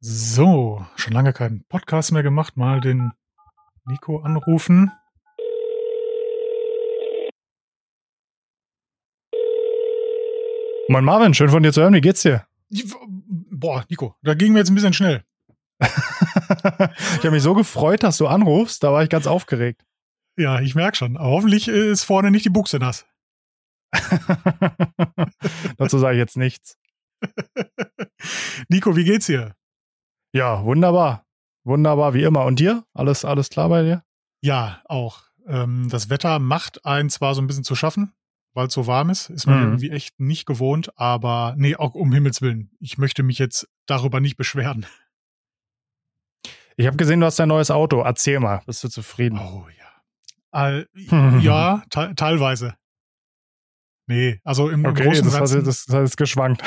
So, schon lange keinen Podcast mehr gemacht. Mal den Nico anrufen. Moin Marvin, schön von dir zu hören. Wie geht's dir? Boah, Nico, da ging mir jetzt ein bisschen schnell. ich habe mich so gefreut, dass du anrufst. Da war ich ganz aufgeregt. Ja, ich merke schon. Aber hoffentlich ist vorne nicht die Buchse nass. Dazu sage ich jetzt nichts. Nico, wie geht's dir? Ja, wunderbar. Wunderbar, wie immer. Und dir? Alles, alles klar bei dir? Ja, auch. Ähm, das Wetter macht einen zwar so ein bisschen zu schaffen, weil es so warm ist. Ist man mhm. irgendwie echt nicht gewohnt, aber nee, auch um Himmels Willen. Ich möchte mich jetzt darüber nicht beschweren. Ich habe gesehen, du hast ein neues Auto. Erzähl mal, bist du zufrieden? Oh ja. Äh, ja, te teilweise. Nee, also im okay, Großen und Ganzen. Das, das hat jetzt geschwankt.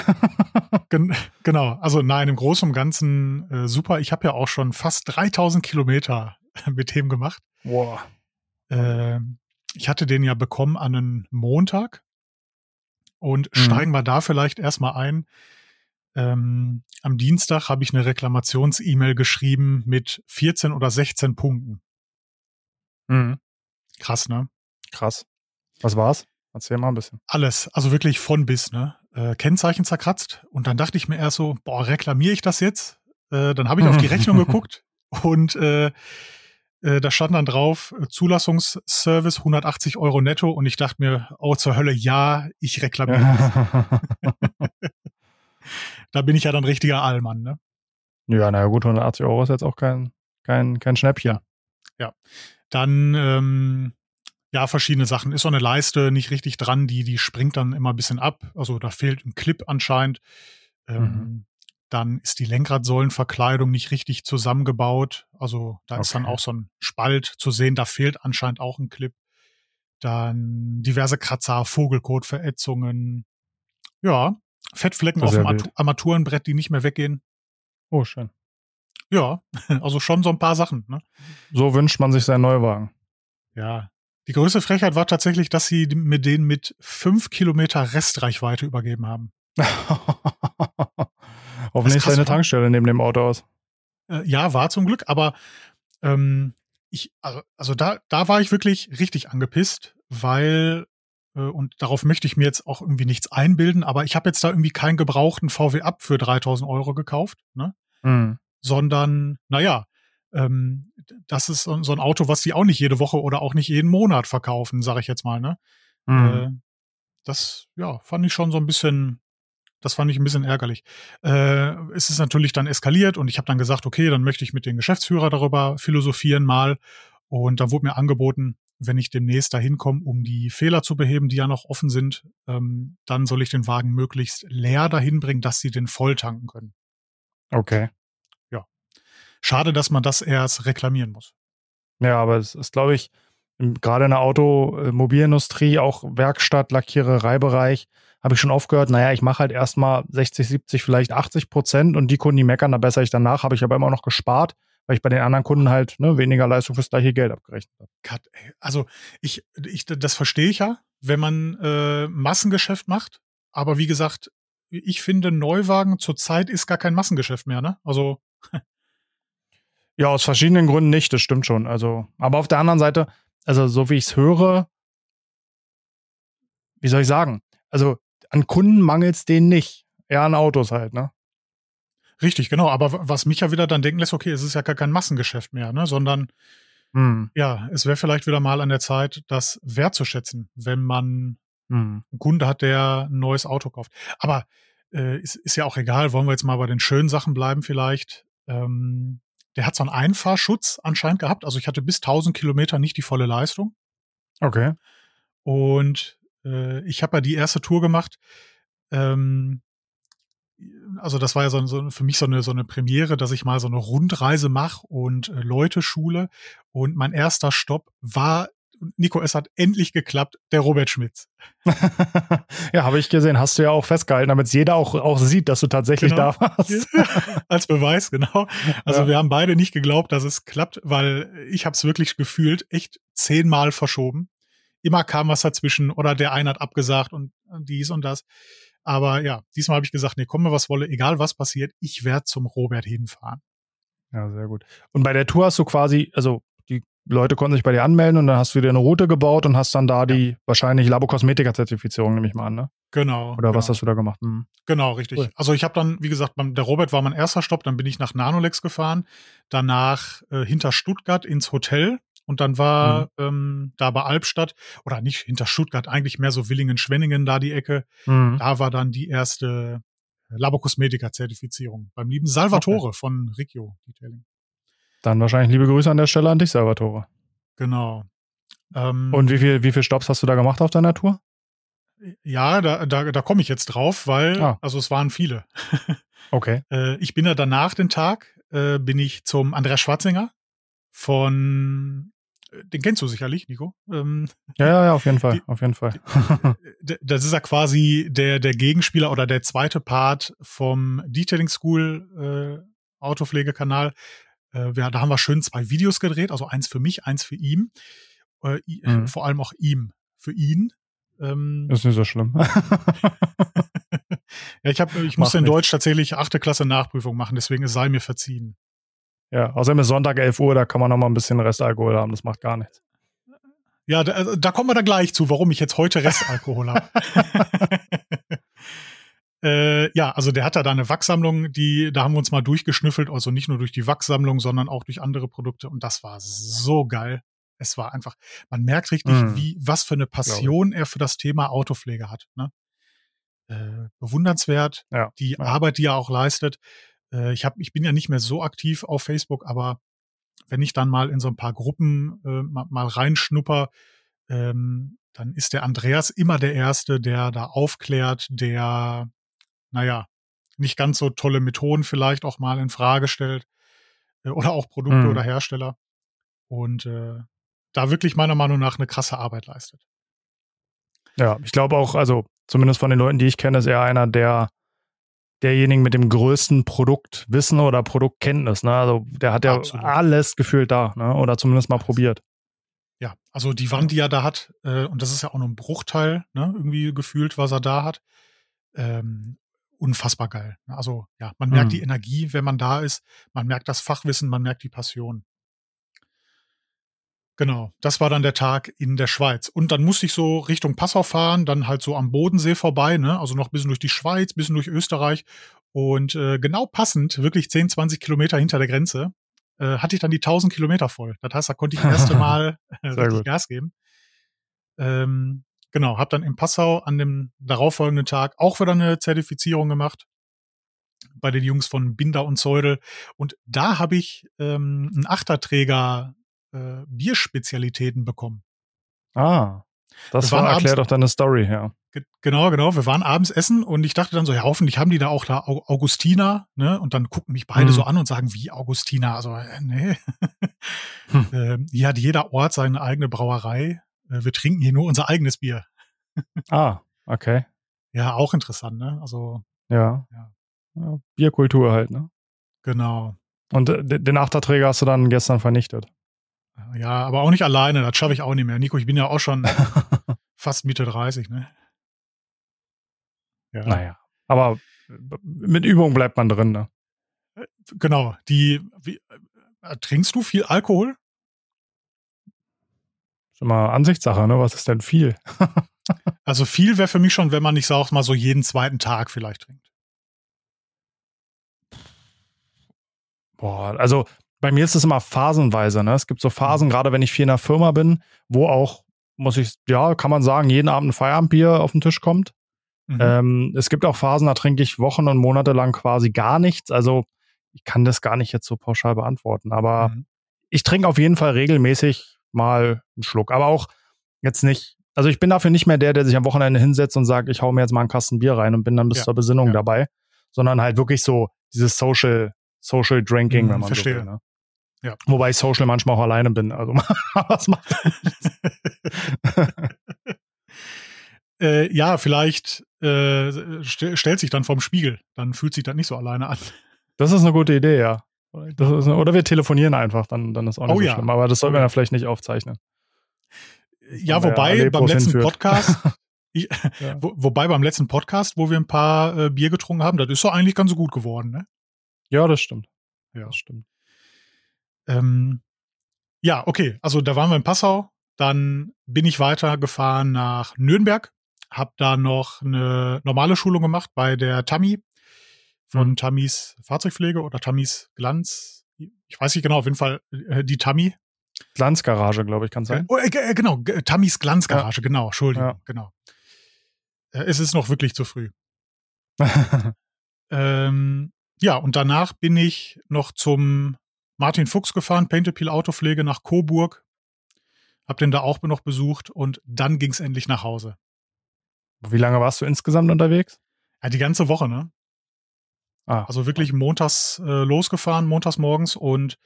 gen genau, also nein, im Großen und Ganzen äh, super. Ich habe ja auch schon fast 3000 Kilometer mit dem gemacht. Wow. Äh, ich hatte den ja bekommen an einem Montag und mhm. steigen wir da vielleicht erstmal ein. Ähm, am Dienstag habe ich eine Reklamations-E-Mail geschrieben mit 14 oder 16 Punkten. Mhm. Krass, ne? Krass. Was war's? Erzähl mal ein bisschen. Alles, also wirklich von bis, ne? Äh, Kennzeichen zerkratzt. Und dann dachte ich mir erst so, boah, reklamiere ich das jetzt? Äh, dann habe ich auf die Rechnung geguckt und äh, äh, da stand dann drauf, äh, Zulassungsservice 180 Euro netto und ich dachte mir, oh zur Hölle, ja, ich reklamiere. da bin ich ja dann richtiger Allmann, ne? Ja, naja gut, 180 Euro ist jetzt auch kein, kein, kein Schnäppchen. Ja. Dann ähm, ja, verschiedene Sachen. Ist so eine Leiste nicht richtig dran, die, die springt dann immer ein bisschen ab. Also da fehlt ein Clip anscheinend. Ähm, mhm. Dann ist die Lenkradsäulenverkleidung nicht richtig zusammengebaut. Also da okay. ist dann auch so ein Spalt zu sehen. Da fehlt anscheinend auch ein Clip. Dann diverse Kratzer, Vogelkotverätzungen. Ja, Fettflecken auf dem wild. Armaturenbrett, die nicht mehr weggehen. Oh, schön. Ja, also schon so ein paar Sachen. Ne? So wünscht man sich seinen Neuwagen. Ja, die größte Frechheit war tatsächlich, dass sie mir den mit fünf Kilometer Restreichweite übergeben haben. Hoffentlich ist eine Tankstelle neben dem Auto aus. Äh, ja, war zum Glück, aber ähm, ich, also, also da, da war ich wirklich richtig angepisst, weil, äh, und darauf möchte ich mir jetzt auch irgendwie nichts einbilden, aber ich habe jetzt da irgendwie keinen gebrauchten VW Up für 3000 Euro gekauft, ne? Mhm. Sondern, naja, ähm, das ist so, so, ein Auto, was sie auch nicht jede Woche oder auch nicht jeden Monat verkaufen, sage ich jetzt mal. Ne? Mhm. Äh, das ja fand ich schon so ein bisschen, das fand ich ein bisschen ärgerlich. Äh, es ist natürlich dann eskaliert und ich habe dann gesagt, okay, dann möchte ich mit dem Geschäftsführer darüber philosophieren mal. Und da wurde mir angeboten, wenn ich demnächst dahin komme, um die Fehler zu beheben, die ja noch offen sind, ähm, dann soll ich den Wagen möglichst leer dahin bringen, dass sie den voll tanken können. Okay. Schade, dass man das erst reklamieren muss. Ja, aber es ist, glaube ich, gerade in der Automobilindustrie, auch Werkstatt, Lackierereibereich, habe ich schon oft gehört, naja, ich mache halt erstmal 60, 70, vielleicht 80 Prozent und die Kunden, die meckern, da bessere ich danach, habe ich aber immer noch gespart, weil ich bei den anderen Kunden halt ne, weniger Leistung fürs gleiche Geld abgerechnet habe. Also ich, ich das verstehe ich ja, wenn man äh, Massengeschäft macht, aber wie gesagt, ich finde Neuwagen zurzeit ist gar kein Massengeschäft mehr, ne? Also Ja, aus verschiedenen Gründen nicht, das stimmt schon. Also, aber auf der anderen Seite, also so wie ich es höre, wie soll ich sagen? Also an Kunden mangelt es denen nicht. Eher an Autos halt, ne? Richtig, genau. Aber was mich ja wieder dann denken lässt, okay, es ist ja gar kein Massengeschäft mehr, ne? Sondern hm. ja, es wäre vielleicht wieder mal an der Zeit, das wertzuschätzen, wenn man hm. einen Kunde hat, der ein neues Auto kauft. Aber äh, ist, ist ja auch egal, wollen wir jetzt mal bei den schönen Sachen bleiben vielleicht. Ähm, der hat so einen Einfahrschutz anscheinend gehabt. Also ich hatte bis 1000 Kilometer nicht die volle Leistung. Okay. Und äh, ich habe ja die erste Tour gemacht. Ähm, also das war ja so, so, für mich so eine, so eine Premiere, dass ich mal so eine Rundreise mache und äh, Leute schule. Und mein erster Stopp war Nico, es hat endlich geklappt, der Robert Schmitz. ja, habe ich gesehen. Hast du ja auch festgehalten, damit es jeder auch, auch sieht, dass du tatsächlich genau. da warst. Als Beweis, genau. Also ja. wir haben beide nicht geglaubt, dass es klappt, weil ich habe es wirklich gefühlt, echt zehnmal verschoben. Immer kam was dazwischen oder der eine hat abgesagt und dies und das. Aber ja, diesmal habe ich gesagt, nee, komme was wolle, egal was passiert, ich werde zum Robert hinfahren. Ja, sehr gut. Und bei der Tour hast du quasi, also Leute konnten sich bei dir anmelden und dann hast du dir eine Route gebaut und hast dann da die wahrscheinlich Labokosmetika-Zertifizierung, nehme ich mal an, ne? Genau. Oder genau. was hast du da gemacht? Hm. Genau, richtig. Cool. Also ich habe dann, wie gesagt, der Robert war mein erster Stopp, dann bin ich nach Nanolex gefahren, danach äh, hinter Stuttgart ins Hotel und dann war mhm. ähm, da bei Albstadt, oder nicht hinter Stuttgart, eigentlich mehr so Willingen-Schwenningen da die Ecke, mhm. da war dann die erste Labokosmetika-Zertifizierung beim lieben Salvatore okay. von Riccio Detailing. Dann wahrscheinlich liebe Grüße an der Stelle an dich, Salvatore. Genau. Ähm, Und wie viel, wie viel Stops hast du da gemacht auf deiner Tour? Ja, da, da, da komme ich jetzt drauf, weil, ah. also es waren viele. okay. Äh, ich bin ja danach den Tag, äh, bin ich zum Andreas Schwarzinger von, äh, den kennst du sicherlich, Nico. Ähm, ja, ja, ja, auf jeden Fall, die, auf jeden Fall. das ist ja quasi der, der Gegenspieler oder der zweite Part vom Detailing School äh, Autopflegekanal. Äh, wir, da haben wir schön zwei Videos gedreht, also eins für mich, eins für ihn. Äh, mhm. Vor allem auch ihm, für ihn. Ähm, ist nicht so schlimm. ja, ich, hab, ich musste in Deutsch tatsächlich achte Klasse Nachprüfung machen, deswegen es sei mir verziehen. Ja, außerdem ist Sonntag 11 Uhr, da kann man noch mal ein bisschen Restalkohol haben, das macht gar nichts. Ja, da, also, da kommen wir dann gleich zu, warum ich jetzt heute Restalkohol habe. äh, ja, also der hat da eine Wachsammlung, die, da haben wir uns mal durchgeschnüffelt, also nicht nur durch die Wachsammlung, sondern auch durch andere Produkte und das war so geil es war einfach, man merkt richtig, mhm. wie, was für eine Passion er für das Thema Autopflege hat. Ne? Äh, bewundernswert, ja, die ja. Arbeit, die er auch leistet. Äh, ich, hab, ich bin ja nicht mehr so aktiv auf Facebook, aber wenn ich dann mal in so ein paar Gruppen äh, mal, mal reinschnupper, ähm, dann ist der Andreas immer der Erste, der da aufklärt, der, naja, nicht ganz so tolle Methoden vielleicht auch mal in Frage stellt äh, oder auch Produkte mhm. oder Hersteller. Und äh, da wirklich meiner Meinung nach eine krasse Arbeit leistet. Ja, ich glaube auch, also zumindest von den Leuten, die ich kenne, ist er einer der derjenigen mit dem größten Produktwissen oder Produktkenntnis. Ne? Also der hat ja Absolut. alles gefühlt da, ne? oder zumindest mal probiert. Ja, also die Wand, die er da hat, äh, und das ist ja auch nur ein Bruchteil, ne, irgendwie gefühlt, was er da hat, ähm, unfassbar geil. Also ja, man merkt mhm. die Energie, wenn man da ist, man merkt das Fachwissen, man merkt die Passion. Genau, das war dann der Tag in der Schweiz. Und dann musste ich so Richtung Passau fahren, dann halt so am Bodensee vorbei, ne? Also noch ein bisschen durch die Schweiz, ein bisschen durch Österreich. Und äh, genau passend, wirklich 10, 20 Kilometer hinter der Grenze, äh, hatte ich dann die 1000 Kilometer voll. Das heißt, da konnte ich das erste Mal äh, Gas geben. Ähm, genau, habe dann in Passau an dem darauffolgenden Tag auch wieder eine Zertifizierung gemacht bei den Jungs von Binder und Zeudel. Und da habe ich ähm, einen Achterträger äh, Bierspezialitäten bekommen. Ah, das war erklärt doch deine Story, ja. Genau, genau. Wir waren abends essen und ich dachte dann so, ja, hoffentlich haben die da auch da Augustina, ne? Und dann gucken mich beide mhm. so an und sagen, wie Augustina? Also, äh, nee. hm. äh, hier hat jeder Ort seine eigene Brauerei. Äh, wir trinken hier nur unser eigenes Bier. ah, okay. Ja, auch interessant, ne? Also. Ja. ja. ja Bierkultur halt, ne? Genau. Und äh, den Achterträger hast du dann gestern vernichtet. Ja, aber auch nicht alleine, das schaffe ich auch nicht mehr. Nico, ich bin ja auch schon fast Mitte 30, ne? Ja. Naja, aber mit Übung bleibt man drin, ne? Äh, genau, die, wie, äh, trinkst du viel Alkohol? Schon mal Ansichtssache, ne? Was ist denn viel? also viel wäre für mich schon, wenn man nicht sagt, mal so jeden zweiten Tag vielleicht trinkt. Boah, also bei mir ist es immer phasenweise. Ne? Es gibt so Phasen, mhm. gerade wenn ich viel in der Firma bin, wo auch, muss ich, ja, kann man sagen, jeden Abend ein Feierabendbier auf den Tisch kommt. Mhm. Ähm, es gibt auch Phasen, da trinke ich Wochen und Monate lang quasi gar nichts. Also ich kann das gar nicht jetzt so pauschal beantworten. Aber mhm. ich trinke auf jeden Fall regelmäßig mal einen Schluck. Aber auch jetzt nicht, also ich bin dafür nicht mehr der, der sich am Wochenende hinsetzt und sagt, ich hau mir jetzt mal einen Kasten Bier rein und bin dann bis ja. zur Besinnung ja. dabei, sondern halt wirklich so dieses Social, Social Drinking, mhm, wenn man verstehe. so will. Ne? Ja. Wobei ich social manchmal auch alleine bin. Also was macht äh, Ja, vielleicht äh, st stellt sich dann vorm Spiegel. Dann fühlt sich das nicht so alleine an. Das ist eine gute Idee, ja. Ist, oder wir telefonieren einfach, dann, dann ist auch nicht oh, so ja. schlimm. Aber das sollten wir ja vielleicht nicht aufzeichnen. Ja, wobei beim letzten Podcast, Ich, ja. wo, wobei beim letzten Podcast, wo wir ein paar äh, Bier getrunken haben, das ist doch eigentlich ganz gut geworden, ne? Ja, das stimmt. Ja, das stimmt. Ähm, ja, okay. Also da waren wir in Passau. Dann bin ich weitergefahren nach Nürnberg, habe da noch eine normale Schulung gemacht bei der Tammy von. Tammys Fahrzeugpflege oder Tammys Glanz. Ich weiß nicht genau, auf jeden Fall äh, die Tammy. Glanzgarage, glaube ich, kann sein. Oh, äh, äh, genau, Tammys Glanzgarage, ja. genau, Entschuldigung, ja. genau. Äh, es ist noch wirklich zu früh. ähm, ja, und danach bin ich noch zum Martin Fuchs gefahren, Painted Peel Autopflege nach Coburg. Hab den da auch noch besucht und dann ging's endlich nach Hause. Wie lange warst du insgesamt unterwegs? Ja, die ganze Woche, ne? Ah. Also wirklich montags äh, losgefahren, montags morgens und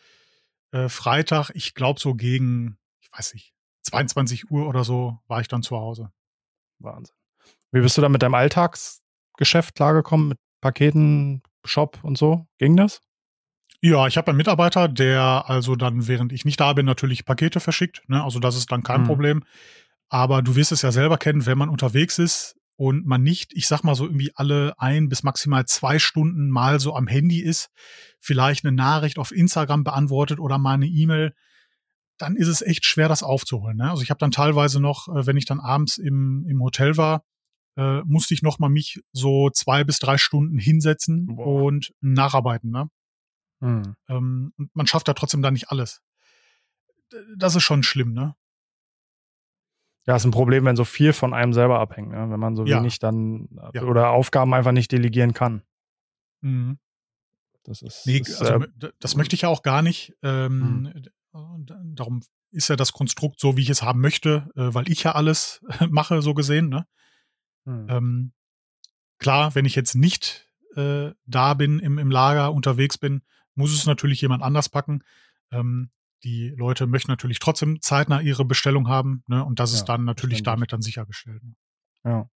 äh, Freitag, ich glaube so gegen, ich weiß nicht, 22 Uhr oder so war ich dann zu Hause. Wahnsinn. Wie bist du da mit deinem Alltagsgeschäft klargekommen, mit Paketen, Shop und so? Ging das? Ja, ich habe einen Mitarbeiter, der also dann, während ich nicht da bin, natürlich Pakete verschickt. Ne? Also das ist dann kein mhm. Problem. Aber du wirst es ja selber kennen, wenn man unterwegs ist und man nicht, ich sag mal so irgendwie alle ein bis maximal zwei Stunden mal so am Handy ist, vielleicht eine Nachricht auf Instagram beantwortet oder mal eine E-Mail, dann ist es echt schwer, das aufzuholen. Ne? Also ich habe dann teilweise noch, äh, wenn ich dann abends im, im Hotel war, äh, musste ich noch mal mich so zwei bis drei Stunden hinsetzen Boah. und nacharbeiten. Ne? Hm. Ähm, und man schafft da trotzdem da nicht alles. Das ist schon schlimm, ne? Ja, ist ein Problem, wenn so viel von einem selber abhängt, ne? wenn man so ja. wenig dann ja. oder Aufgaben einfach nicht delegieren kann. Mhm. Das ist, nee, ist, also, äh, das möchte ich ja auch gar nicht. Ähm, hm. Darum ist ja das Konstrukt so, wie ich es haben möchte, äh, weil ich ja alles mache, so gesehen. Ne? Hm. Ähm, klar, wenn ich jetzt nicht äh, da bin, im, im Lager unterwegs bin, muss es natürlich jemand anders packen. Ähm, die Leute möchten natürlich trotzdem zeitnah ihre Bestellung haben, ne? Und das ja, ist dann natürlich damit dann sichergestellt. Ne? Ja.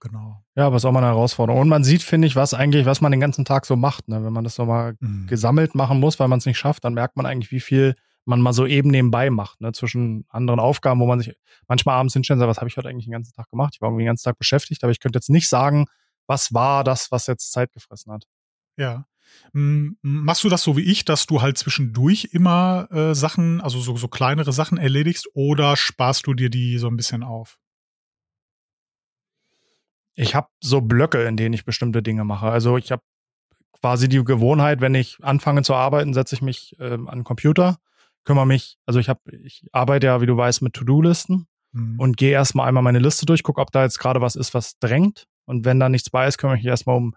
Genau. Ja, aber ist auch mal eine Herausforderung. Und man sieht, finde ich, was eigentlich, was man den ganzen Tag so macht. Ne? Wenn man das so mal mhm. gesammelt machen muss, weil man es nicht schafft, dann merkt man eigentlich, wie viel man mal so eben nebenbei macht, ne? zwischen anderen Aufgaben, wo man sich manchmal abends hinstellt und sagt, was habe ich heute eigentlich den ganzen Tag gemacht? Ich war irgendwie den ganzen Tag beschäftigt, aber ich könnte jetzt nicht sagen, was war das, was jetzt Zeit gefressen hat. Ja. Machst du das so wie ich, dass du halt zwischendurch immer äh, Sachen, also so, so kleinere Sachen erledigst oder sparst du dir die so ein bisschen auf? Ich habe so Blöcke, in denen ich bestimmte Dinge mache. Also ich habe quasi die Gewohnheit, wenn ich anfange zu arbeiten, setze ich mich ähm, an den Computer, kümmere mich, also ich habe, ich arbeite ja, wie du weißt, mit To-Do-Listen mhm. und gehe erstmal einmal meine Liste durch, gucke, ob da jetzt gerade was ist, was drängt. Und wenn da nichts bei ist, kümmere ich mich erstmal um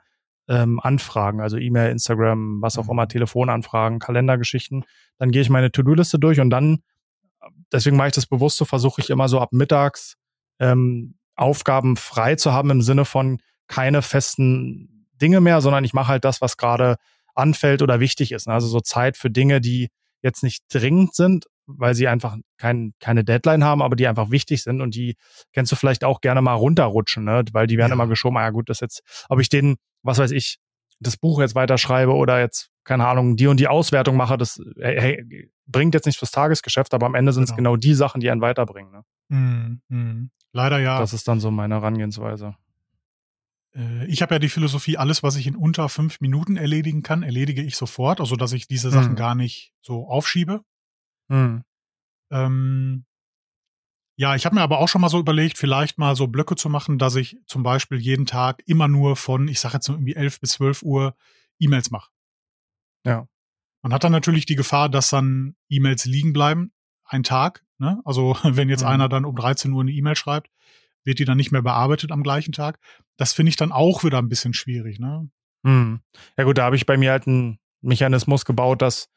ähm, Anfragen, also E-Mail, Instagram, was auch mhm. immer, Telefonanfragen, Kalendergeschichten. Dann gehe ich meine To-Do-Liste durch und dann, deswegen mache ich das bewusst so, versuche ich immer so ab mittags ähm, Aufgaben frei zu haben im Sinne von keine festen Dinge mehr, sondern ich mache halt das, was gerade anfällt oder wichtig ist. Also so Zeit für Dinge, die jetzt nicht dringend sind, weil sie einfach kein, keine Deadline haben, aber die einfach wichtig sind und die kennst du vielleicht auch gerne mal runterrutschen, ne? weil die werden ja. immer geschoben, ah ja gut, das jetzt, ob ich den, was weiß ich, das Buch jetzt weiterschreibe oder jetzt, keine Ahnung, die und die Auswertung mache, das hey, bringt jetzt nichts fürs Tagesgeschäft, aber am Ende sind es genau. genau. die Sachen, die einen weiterbringen. Ne? Mm, mm. Leider ja. Das ist dann so meine Herangehensweise. Äh, ich habe ja die Philosophie, alles, was ich in unter fünf Minuten erledigen kann, erledige ich sofort, also dass ich diese Sachen hm. gar nicht so aufschiebe. Hm. Ähm, ja, ich habe mir aber auch schon mal so überlegt, vielleicht mal so Blöcke zu machen, dass ich zum Beispiel jeden Tag immer nur von, ich sage jetzt so irgendwie 11 bis 12 Uhr E-Mails mache. Ja. Man hat dann natürlich die Gefahr, dass dann E-Mails liegen bleiben, ein Tag. Ne? Also wenn jetzt mhm. einer dann um 13 Uhr eine E-Mail schreibt, wird die dann nicht mehr bearbeitet am gleichen Tag. Das finde ich dann auch wieder ein bisschen schwierig. Ne? Mhm. Ja gut, da habe ich bei mir halt einen Mechanismus gebaut, dass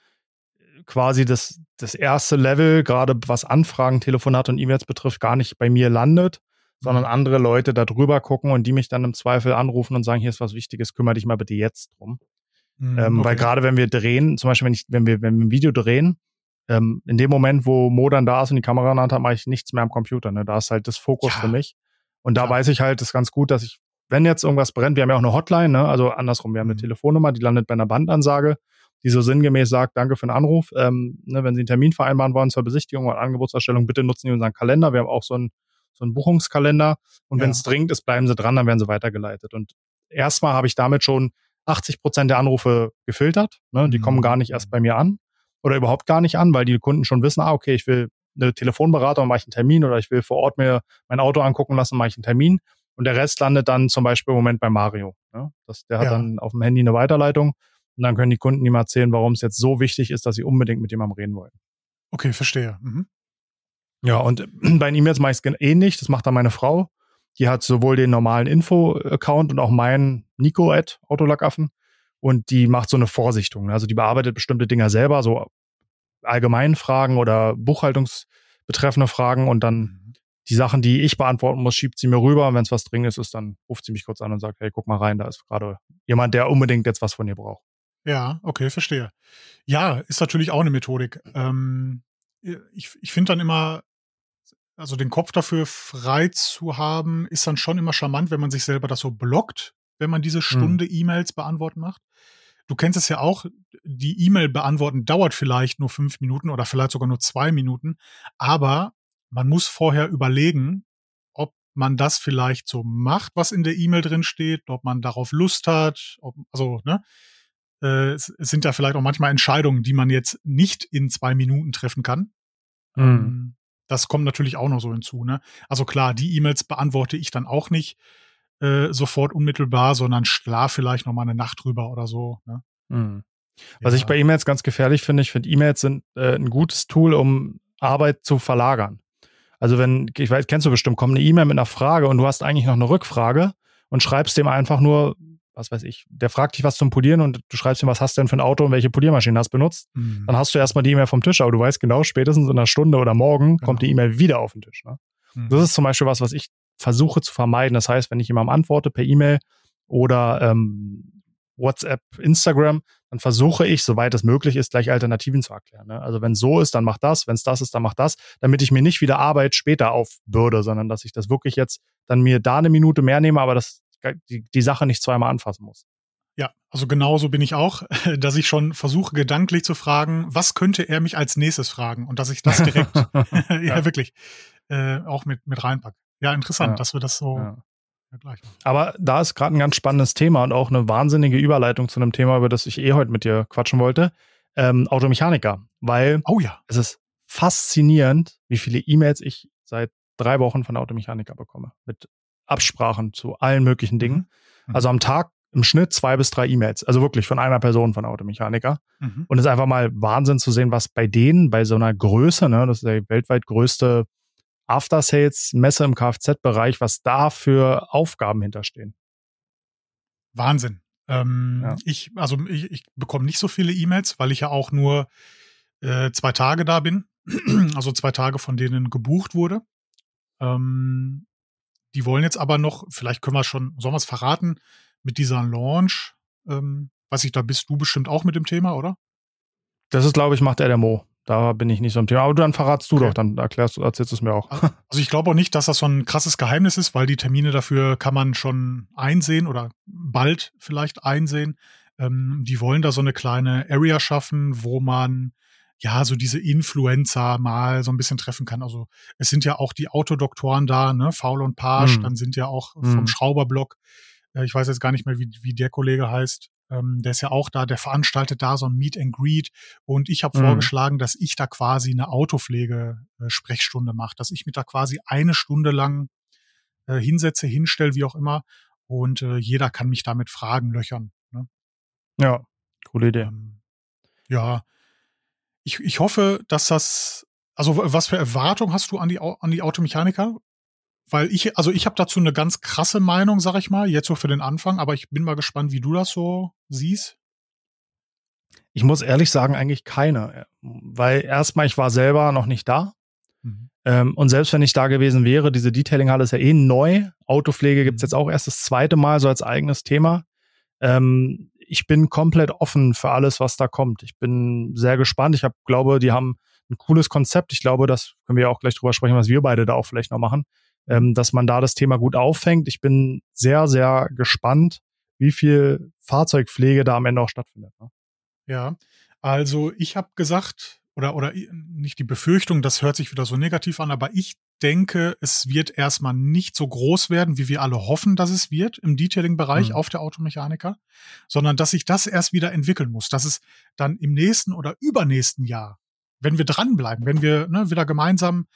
quasi das, das erste Level, gerade was Anfragen, Telefonate und E-Mails betrifft, gar nicht bei mir landet, sondern mhm. andere Leute da drüber gucken und die mich dann im Zweifel anrufen und sagen, hier ist was Wichtiges, kümmere dich mal bitte jetzt drum. Mhm, ähm, okay. Weil gerade wenn wir drehen, zum Beispiel wenn, ich, wenn, wir, wenn wir ein Video drehen, ähm, in dem Moment, wo Mo dann da ist und die Kamera in der Hand hat, mache ich nichts mehr am Computer. Ne? Da ist halt das Fokus ja. für mich. Und da ja. weiß ich halt, das ist ganz gut, dass ich, wenn jetzt irgendwas brennt, wir haben ja auch eine Hotline, ne? also andersrum, wir haben eine mhm. Telefonnummer, die landet bei einer Bandansage die so sinngemäß sagt, danke für den Anruf. Ähm, ne, wenn Sie einen Termin vereinbaren wollen zur Besichtigung oder Angebotserstellung, bitte nutzen Sie unseren Kalender. Wir haben auch so ein, so einen Buchungskalender. Und ja. wenn es dringend ist, bleiben sie dran, dann werden sie weitergeleitet. Und erstmal habe ich damit schon 80 Prozent der Anrufe gefiltert. Ne? Die mhm. kommen gar nicht erst bei mir an oder überhaupt gar nicht an, weil die Kunden schon wissen, ah, okay, ich will eine Telefonberatung, mache ich einen Termin oder ich will vor Ort mir mein Auto angucken lassen, mache ich einen Termin. Und der Rest landet dann zum Beispiel im Moment bei Mario. Ne? Das, der hat ja. dann auf dem Handy eine Weiterleitung und dann können die Kunden ihm erzählen, warum es jetzt so wichtig ist, dass sie unbedingt mit jemandem reden wollen. Okay, verstehe. Mhm. Ja, und bei den E-Mails mache ich es ähnlich. Das macht dann meine Frau. Die hat sowohl den normalen Info-Account und auch meinen Nico at Autolackaffen. Und die macht so eine Vorsichtung. Also die bearbeitet bestimmte Dinge selber, so allgemeinen Fragen oder buchhaltungsbetreffende Fragen und dann mhm. die Sachen, die ich beantworten muss, schiebt sie mir rüber. Und wenn es was Dringendes ist, dann ruft sie mich kurz an und sagt, hey, guck mal rein, da ist gerade jemand, der unbedingt jetzt was von dir braucht. Ja, okay, verstehe. Ja, ist natürlich auch eine Methodik. Ähm, ich ich finde dann immer, also den Kopf dafür frei zu haben, ist dann schon immer charmant, wenn man sich selber das so blockt, wenn man diese hm. Stunde hm. E-Mails beantworten macht. Du kennst es ja auch, die E-Mail beantworten dauert vielleicht nur fünf Minuten oder vielleicht sogar nur zwei Minuten, aber man muss vorher überlegen, ob man das vielleicht so macht, was in der E-Mail drin steht, ob man darauf Lust hat, ob, also, ne? Äh, es sind ja vielleicht auch manchmal Entscheidungen, die man jetzt nicht in zwei Minuten treffen kann. Mhm. Ähm, das kommt natürlich auch noch so hinzu. Ne? Also klar, die E-Mails beantworte ich dann auch nicht äh, sofort unmittelbar, sondern schlaf vielleicht noch mal eine Nacht drüber oder so. Ne? Mhm. Was ja. ich bei E-Mails ganz gefährlich finde, ich finde E-Mails sind äh, ein gutes Tool, um Arbeit zu verlagern. Also wenn, ich weiß, kennst du bestimmt, kommt eine E-Mail mit einer Frage und du hast eigentlich noch eine Rückfrage und schreibst dem einfach nur, was weiß ich, der fragt dich was zum Polieren und du schreibst ihm, was hast du denn für ein Auto und welche Poliermaschine hast du benutzt, mhm. dann hast du erstmal die E-Mail vom Tisch, aber du weißt genau, spätestens in einer Stunde oder morgen genau. kommt die E-Mail wieder auf den Tisch. Ne? Mhm. Das ist zum Beispiel was, was ich versuche zu vermeiden. Das heißt, wenn ich jemandem antworte per E-Mail oder ähm, WhatsApp, Instagram, dann versuche ich, soweit es möglich ist, gleich Alternativen zu erklären. Ne? Also wenn es so ist, dann mach das, wenn es das ist, dann mach das, damit ich mir nicht wieder Arbeit später aufbürde, sondern dass ich das wirklich jetzt dann mir da eine Minute mehr nehme, aber das die, die Sache nicht zweimal anfassen muss. Ja, also genauso bin ich auch, dass ich schon versuche, gedanklich zu fragen, was könnte er mich als nächstes fragen und dass ich das direkt, ja, ja, wirklich, äh, auch mit, mit reinpacke. Ja, interessant, ja. dass wir das so ja. Aber da ist gerade ein ganz spannendes Thema und auch eine wahnsinnige Überleitung zu einem Thema, über das ich eh heute mit dir quatschen wollte. Ähm, Automechaniker, weil oh ja. es ist faszinierend, wie viele E-Mails ich seit drei Wochen von Automechaniker bekomme. Mit Absprachen zu allen möglichen Dingen. Mhm. Also am Tag im Schnitt zwei bis drei E-Mails. Also wirklich von einer Person von Automechaniker. Mhm. Und es ist einfach mal Wahnsinn zu sehen, was bei denen, bei so einer Größe, ne, das ist der weltweit größte After-Sales-Messe im Kfz-Bereich, was da für Aufgaben hinterstehen. Wahnsinn. Ähm, ja. Ich, also ich, ich bekomme nicht so viele E-Mails, weil ich ja auch nur äh, zwei Tage da bin. also zwei Tage, von denen gebucht wurde. Ähm, die wollen jetzt aber noch, vielleicht können wir schon, sollen wir es verraten, mit dieser Launch, ähm, weiß ich, da bist du bestimmt auch mit dem Thema, oder? Das ist, glaube ich, macht er der Mo. Da bin ich nicht so im Thema. Aber dann verratst du okay. doch, dann erklärst du, erzählst du es mir auch. Also ich glaube auch nicht, dass das so ein krasses Geheimnis ist, weil die Termine dafür kann man schon einsehen oder bald vielleicht einsehen. Ähm, die wollen da so eine kleine Area schaffen, wo man ja, so diese Influencer mal so ein bisschen treffen kann. Also es sind ja auch die Autodoktoren da, ne, Faul und Page, mhm. dann sind ja auch vom mhm. Schrauberblock, äh, ich weiß jetzt gar nicht mehr, wie, wie der Kollege heißt, ähm, der ist ja auch da, der veranstaltet da so ein Meet and Greet und ich habe mhm. vorgeschlagen, dass ich da quasi eine Autopflege-Sprechstunde mache, dass ich mit da quasi eine Stunde lang äh, hinsetze, hinstelle, wie auch immer und äh, jeder kann mich damit Fragen löchern. Ne? Ja, coole Idee. Ähm, ja, ich, ich hoffe, dass das, also was für Erwartungen hast du an die, an die Automechaniker? Weil ich, also ich habe dazu eine ganz krasse Meinung, sag ich mal, jetzt so für den Anfang, aber ich bin mal gespannt, wie du das so siehst. Ich muss ehrlich sagen, eigentlich keine. Weil erstmal, ich war selber noch nicht da. Mhm. Ähm, und selbst wenn ich da gewesen wäre, diese Detailing-Halle ist ja eh neu. Autopflege gibt's mhm. jetzt auch erst das zweite Mal so als eigenes Thema. Ähm, ich bin komplett offen für alles, was da kommt. Ich bin sehr gespannt. Ich hab, glaube, die haben ein cooles Konzept. Ich glaube, das können wir auch gleich drüber sprechen, was wir beide da auch vielleicht noch machen, ähm, dass man da das Thema gut auffängt. Ich bin sehr, sehr gespannt, wie viel Fahrzeugpflege da am Ende auch stattfindet. Ne? Ja, also ich habe gesagt, oder, oder nicht die Befürchtung, das hört sich wieder so negativ an, aber ich denke, es wird erstmal nicht so groß werden, wie wir alle hoffen, dass es wird im Detailing-Bereich mhm. auf der Automechaniker, sondern dass sich das erst wieder entwickeln muss, dass es dann im nächsten oder übernächsten Jahr, wenn wir dranbleiben, wenn wir ne, wieder gemeinsam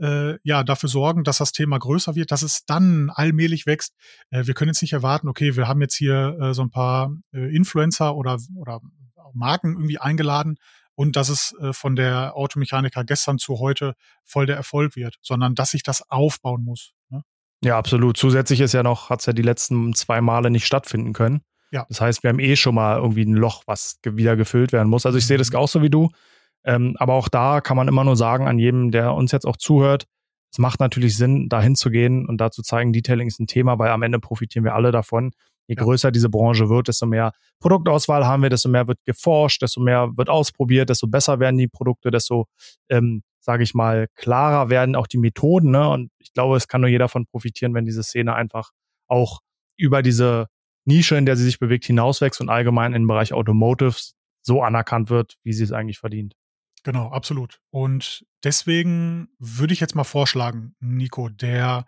äh, ja dafür sorgen, dass das Thema größer wird, dass es dann allmählich wächst. Äh, wir können jetzt nicht erwarten, okay, wir haben jetzt hier äh, so ein paar äh, Influencer oder oder Marken irgendwie eingeladen und dass es äh, von der Automechaniker gestern zu heute voll der Erfolg wird, sondern dass sich das aufbauen muss. Ne? Ja, absolut. Zusätzlich ist ja noch, hat es ja die letzten zwei Male nicht stattfinden können. Ja. Das heißt, wir haben eh schon mal irgendwie ein Loch, was wieder gefüllt werden muss. Also ich sehe das mhm. auch so wie du. Ähm, aber auch da kann man immer nur sagen, an jedem, der uns jetzt auch zuhört, es macht natürlich Sinn, da hinzugehen und da zu zeigen, Detailing ist ein Thema, weil am Ende profitieren wir alle davon. Je größer diese Branche wird, desto mehr Produktauswahl haben wir, desto mehr wird geforscht, desto mehr wird ausprobiert, desto besser werden die Produkte, desto, ähm, sage ich mal, klarer werden auch die Methoden. Ne? Und ich glaube, es kann nur jeder davon profitieren, wenn diese Szene einfach auch über diese Nische, in der sie sich bewegt, hinauswächst und allgemein im Bereich Automotives so anerkannt wird, wie sie es eigentlich verdient. Genau, absolut. Und deswegen würde ich jetzt mal vorschlagen, Nico, der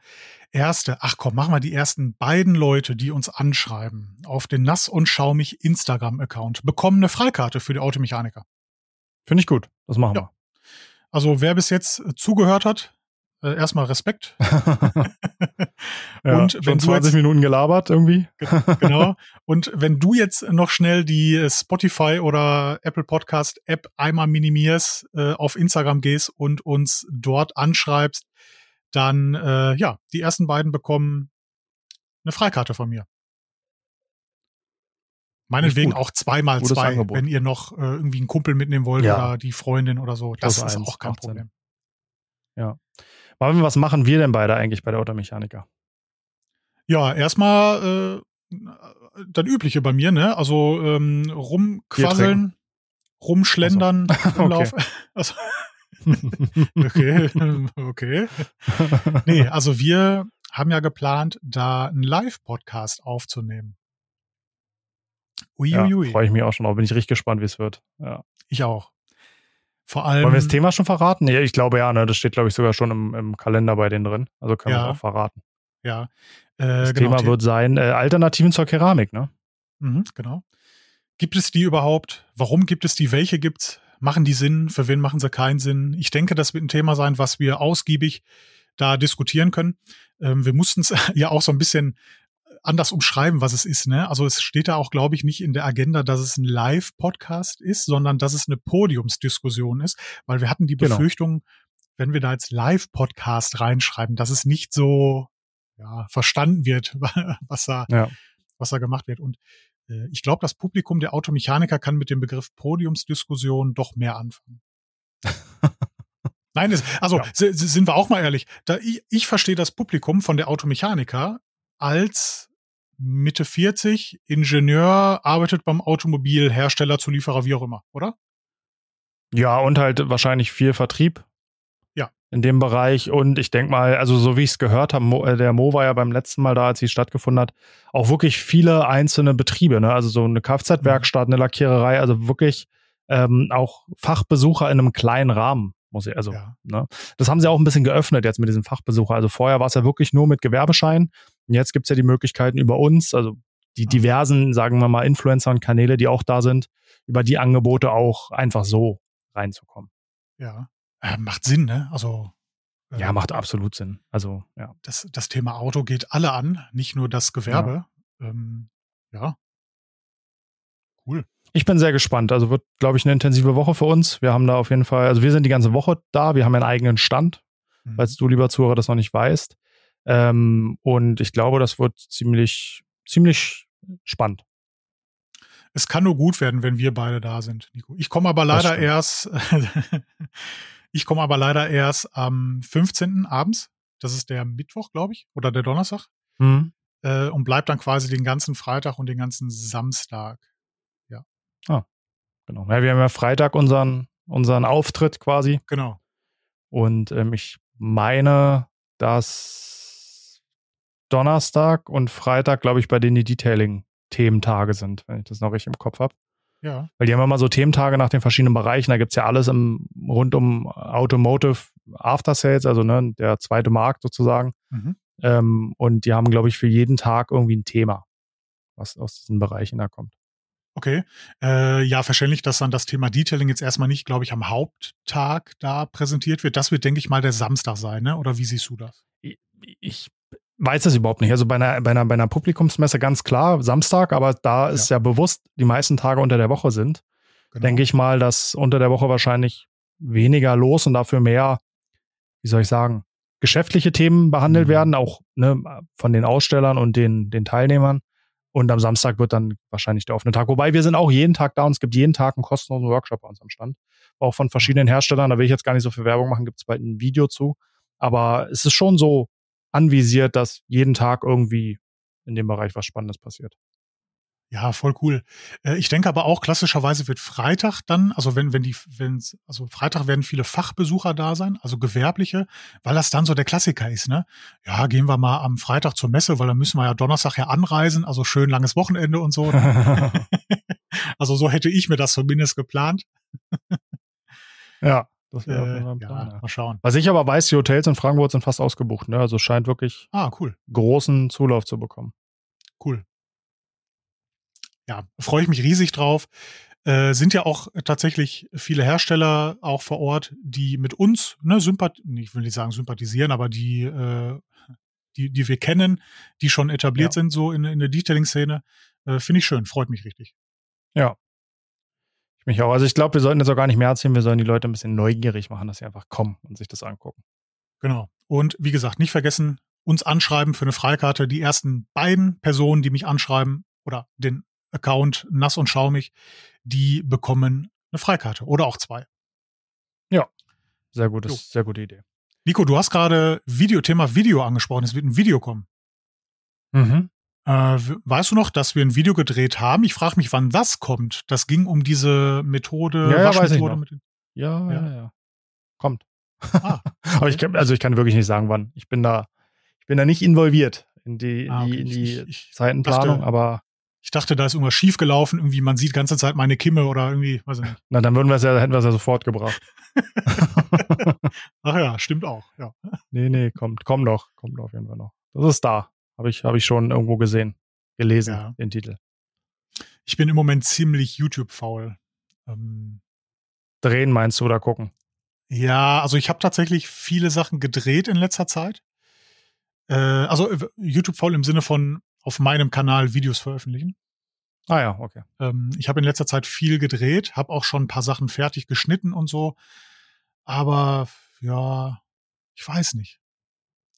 erste, ach komm, machen wir die ersten beiden Leute, die uns anschreiben, auf den Nass und Schaumig Instagram-Account, bekommen eine Freikarte für die Automechaniker. Finde ich gut. Das machen ja. wir. Also wer bis jetzt zugehört hat, äh, erstmal Respekt. ja, und wenn 20 jetzt, Minuten gelabert irgendwie. genau. Und wenn du jetzt noch schnell die Spotify oder Apple Podcast App einmal minimierst, äh, auf Instagram gehst und uns dort anschreibst, dann äh, ja, die ersten beiden bekommen eine Freikarte von mir. Meinetwegen auch zweimal zwei, Angebot. wenn ihr noch äh, irgendwie einen Kumpel mitnehmen wollt ja. oder die Freundin oder so. Das, das ist auch kein Problem. Ja. Aber was machen wir denn beide eigentlich bei der Automechaniker? Ja, erstmal äh, das Übliche bei mir, ne? Also ähm, rumquasseln, rumschlendern also. im Lauf. Also, okay, okay. Nee, also wir haben ja geplant, da einen Live-Podcast aufzunehmen. Uiuiui. Ja, freue ich mich auch schon, aber bin ich richtig gespannt, wie es wird. Ja. Ich auch. Vor allem. Wollen wir das Thema schon verraten? Ja, ich glaube ja, ne? Das steht, glaube ich, sogar schon im, im Kalender bei denen drin. Also können ja. wir es auch verraten. Ja. Äh, das genau, Thema wird sein, äh, Alternativen zur Keramik, ne? Mhm, genau. Gibt es die überhaupt? Warum gibt es die? Welche gibt's? Machen die Sinn? Für wen machen sie keinen Sinn? Ich denke, das wird ein Thema sein, was wir ausgiebig da diskutieren können. Ähm, wir mussten es ja auch so ein bisschen anders umschreiben, was es ist. Ne? Also es steht da auch, glaube ich, nicht in der Agenda, dass es ein Live-Podcast ist, sondern dass es eine Podiumsdiskussion ist, weil wir hatten die genau. Befürchtung, wenn wir da jetzt Live-Podcast reinschreiben, dass es nicht so ja, verstanden wird, was da, ja. was da gemacht wird. Und äh, ich glaube, das Publikum der Automechaniker kann mit dem Begriff Podiumsdiskussion doch mehr anfangen. Nein, also ja. sind wir auch mal ehrlich. Da, ich, ich verstehe das Publikum von der Automechaniker als Mitte 40, Ingenieur, arbeitet beim Automobilhersteller, Zulieferer, wie auch immer, oder? Ja, und halt wahrscheinlich viel Vertrieb. Ja. In dem Bereich. Und ich denke mal, also so wie ich es gehört habe, äh, der Mo war ja beim letzten Mal da, als sie stattgefunden hat, auch wirklich viele einzelne Betriebe, ne? Also so eine Kfz-Werkstatt, eine Lackiererei, also wirklich ähm, auch Fachbesucher in einem kleinen Rahmen muss ich, also, ja. ne? Das haben sie auch ein bisschen geöffnet jetzt mit diesem Fachbesucher. Also vorher war es ja wirklich nur mit Gewerbeschein. Und jetzt gibt es ja die Möglichkeiten über uns, also die diversen, sagen wir mal, Influencer und Kanäle, die auch da sind, über die Angebote auch einfach so reinzukommen. Ja, äh, macht Sinn, ne? Also äh, ja, macht absolut Sinn. Also ja. Das, das Thema Auto geht alle an, nicht nur das Gewerbe. Ja. Ähm, ja. Cool. Ich bin sehr gespannt. Also wird, glaube ich, eine intensive Woche für uns. Wir haben da auf jeden Fall, also wir sind die ganze Woche da. Wir haben einen eigenen Stand, mhm. falls du, lieber Zuhörer, das noch nicht weißt. Ähm, und ich glaube, das wird ziemlich, ziemlich spannend. Es kann nur gut werden, wenn wir beide da sind, Nico. Ich komme aber leider erst, ich komme aber leider erst am 15. abends. Das ist der Mittwoch, glaube ich, oder der Donnerstag. Mhm. Äh, und bleib dann quasi den ganzen Freitag und den ganzen Samstag. Ah, genau. Ja, wir haben ja Freitag unseren, unseren Auftritt quasi. Genau. Und ähm, ich meine, dass Donnerstag und Freitag, glaube ich, bei denen die Detailing-Thementage sind, wenn ich das noch richtig im Kopf habe. Ja. Weil die haben immer so Thementage nach den verschiedenen Bereichen. Da gibt es ja alles im, rund um Automotive, After Sales, also ne, der zweite Markt sozusagen. Mhm. Ähm, und die haben, glaube ich, für jeden Tag irgendwie ein Thema, was aus diesen Bereichen da kommt. Okay. Äh, ja, verständlich, dass dann das Thema Detailing jetzt erstmal nicht, glaube ich, am Haupttag da präsentiert wird. Das wird, denke ich mal, der Samstag sein, ne? Oder wie siehst du das? Ich, ich weiß das überhaupt nicht. Also bei einer, bei einer, bei einer Publikumsmesse ganz klar Samstag, aber da ist ja. ja bewusst die meisten Tage unter der Woche sind, genau. denke ich mal, dass unter der Woche wahrscheinlich weniger los und dafür mehr, wie soll ich sagen, geschäftliche Themen behandelt mhm. werden, auch ne, von den Ausstellern und den, den Teilnehmern. Und am Samstag wird dann wahrscheinlich der offene Tag. Wobei wir sind auch jeden Tag da und es gibt jeden Tag einen kostenlosen Workshop bei uns am Stand. Auch von verschiedenen Herstellern. Da will ich jetzt gar nicht so viel Werbung machen, gibt es bald ein Video zu. Aber es ist schon so anvisiert, dass jeden Tag irgendwie in dem Bereich was Spannendes passiert. Ja, voll cool. Äh, ich denke aber auch, klassischerweise wird Freitag dann, also wenn, wenn die, wenn also Freitag werden viele Fachbesucher da sein, also gewerbliche, weil das dann so der Klassiker ist, ne? Ja, gehen wir mal am Freitag zur Messe, weil dann müssen wir ja Donnerstag ja anreisen, also schön langes Wochenende und so. also so hätte ich mir das zumindest geplant. ja. Das wäre äh, Plan, ja, Mal schauen. Was ich aber weiß, die Hotels in Frankfurt sind fast ausgebucht, ne? Also scheint wirklich ah, cool. großen Zulauf zu bekommen. Cool ja, freue ich mich riesig drauf. Äh, sind ja auch tatsächlich viele Hersteller auch vor Ort, die mit uns, ne, sympath ich will nicht sagen sympathisieren, aber die, äh, die, die wir kennen, die schon etabliert ja. sind, so in, in der Detailing-Szene. Äh, Finde ich schön, freut mich richtig. Ja. Ich mich auch. Also ich glaube, wir sollten jetzt auch gar nicht mehr erzählen, wir sollen die Leute ein bisschen neugierig machen, dass sie einfach kommen und sich das angucken. Genau. Und wie gesagt, nicht vergessen, uns anschreiben für eine Freikarte. Die ersten beiden Personen, die mich anschreiben oder den Account nass und schaumig, die bekommen eine Freikarte oder auch zwei. Ja, sehr gutes, so. sehr gute Idee. Nico, du hast gerade Video, Thema Video angesprochen. Es wird ein Video kommen. Mhm. Äh, weißt du noch, dass wir ein Video gedreht haben? Ich frage mich, wann das kommt. Das ging um diese Methode, ja, ja, weiß ich noch. ja, ja, ja, ja. Kommt. Ah, okay. Aber ich kann, also ich kann wirklich nicht sagen, wann. Ich bin da, ich bin da nicht involviert in die, ah, okay. in die, ich, ich, Zeitenplanung, dachte, aber ich dachte, da ist irgendwas schiefgelaufen, irgendwie, man sieht die ganze Zeit meine Kimme oder irgendwie, weiß ich nicht. Na, dann würden wir es ja, hätten wir es ja sofort gebracht. Ach ja, stimmt auch, ja. Nee, nee, kommt, kommt doch, kommt auf jeden Fall noch. Das ist da. Habe ich, habe ich schon irgendwo gesehen, gelesen, ja. den Titel. Ich bin im Moment ziemlich YouTube-faul. Ähm, Drehen meinst du oder gucken? Ja, also ich habe tatsächlich viele Sachen gedreht in letzter Zeit. Äh, also äh, YouTube-faul im Sinne von auf meinem Kanal Videos veröffentlichen. Ah ja, okay. Ähm, ich habe in letzter Zeit viel gedreht, habe auch schon ein paar Sachen fertig geschnitten und so. Aber ja, ich weiß nicht.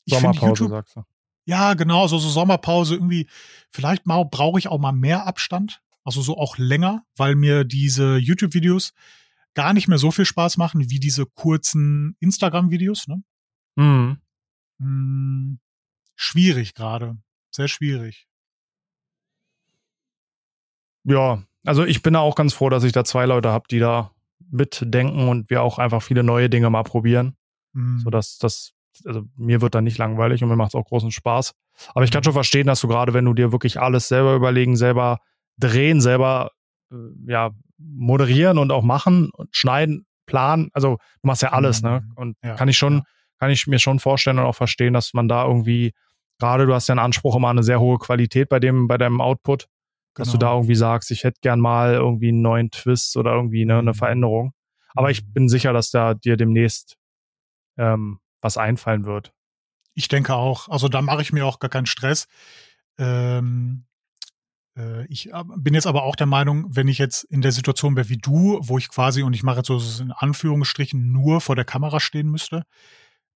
Ich Sommerpause, YouTube, sagst du. Ja, genau, so, so Sommerpause irgendwie. Vielleicht mal brauche ich auch mal mehr Abstand, also so auch länger, weil mir diese YouTube-Videos gar nicht mehr so viel Spaß machen wie diese kurzen Instagram-Videos. Ne? Mhm. Hm, schwierig gerade sehr schwierig. Ja, also ich bin da auch ganz froh, dass ich da zwei Leute habe, die da mitdenken und wir auch einfach viele neue Dinge mal probieren. Mhm. Sodass das, also mir wird da nicht langweilig und mir macht es auch großen Spaß. Aber ich kann schon verstehen, dass du gerade, wenn du dir wirklich alles selber überlegen, selber drehen, selber äh, ja, moderieren und auch machen und schneiden, planen, also du machst ja alles, ne? mhm. ne? Und ja, kann ich schon, ja. kann ich mir schon vorstellen und auch verstehen, dass man da irgendwie gerade du hast ja einen Anspruch immer eine sehr hohe Qualität bei dem, bei deinem Output, dass du da genau. irgendwie sagst, ich hätte gern mal irgendwie einen neuen Twist oder irgendwie ne, eine mhm. Veränderung. Aber ich mhm. bin sicher, dass da dir demnächst ähm, was einfallen wird. Ich denke auch. Also da mache ich mir auch gar keinen Stress. Ähm, äh, ich bin jetzt aber auch der Meinung, wenn ich jetzt in der Situation wäre wie du, wo ich quasi, und ich mache jetzt so in Anführungsstrichen, nur vor der Kamera stehen müsste,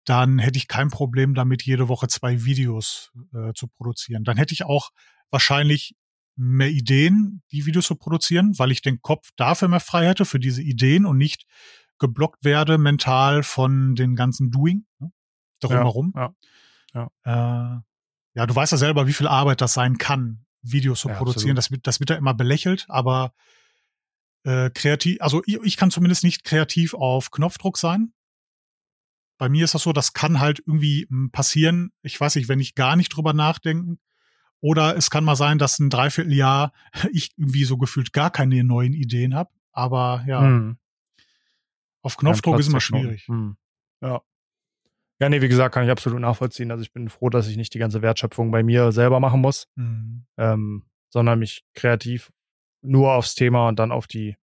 dann hätte ich kein Problem damit, jede Woche zwei Videos äh, zu produzieren. Dann hätte ich auch wahrscheinlich mehr Ideen, die Videos zu produzieren, weil ich den Kopf dafür mehr frei hätte, für diese Ideen und nicht geblockt werde mental von den ganzen Doing ne, drumherum. Ja, ja, ja. Äh, ja, du weißt ja selber, wie viel Arbeit das sein kann, Videos zu ja, produzieren. Das wird, das wird ja immer belächelt, aber äh, kreativ, also ich, ich kann zumindest nicht kreativ auf Knopfdruck sein bei mir ist das so, das kann halt irgendwie hm, passieren. Ich weiß nicht, wenn ich gar nicht drüber nachdenken. Oder es kann mal sein, dass ein Dreivierteljahr ich irgendwie so gefühlt gar keine neuen Ideen habe. Aber ja, hm. auf Knopfdruck ist immer schwierig. Hm. Ja. Ja, nee, wie gesagt, kann ich absolut nachvollziehen. Also ich bin froh, dass ich nicht die ganze Wertschöpfung bei mir selber machen muss, mhm. ähm, sondern mich kreativ nur aufs Thema und dann auf die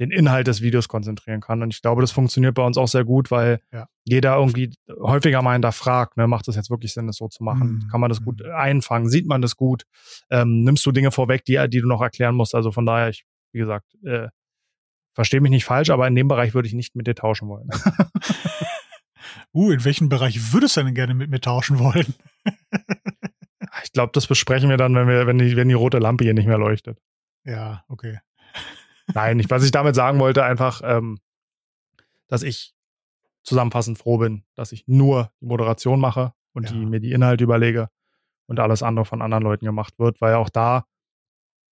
den Inhalt des Videos konzentrieren kann. Und ich glaube, das funktioniert bei uns auch sehr gut, weil ja. jeder irgendwie häufiger mal hinterfragt, ne, macht es jetzt wirklich Sinn, das so zu machen? Mhm. Kann man das gut mhm. einfangen? Sieht man das gut? Ähm, nimmst du Dinge vorweg, die, die du noch erklären musst? Also von daher, ich, wie gesagt, äh, verstehe mich nicht falsch, aber in dem Bereich würde ich nicht mit dir tauschen wollen. uh, in welchem Bereich würdest du denn gerne mit mir tauschen wollen? ich glaube, das besprechen wir dann, wenn wir, wenn die, wenn die rote Lampe hier nicht mehr leuchtet. Ja, okay. Nein, ich, was ich damit sagen wollte, einfach, ähm, dass ich zusammenfassend froh bin, dass ich nur die Moderation mache und ja. die, mir die Inhalte überlege und alles andere von anderen Leuten gemacht wird, weil auch da,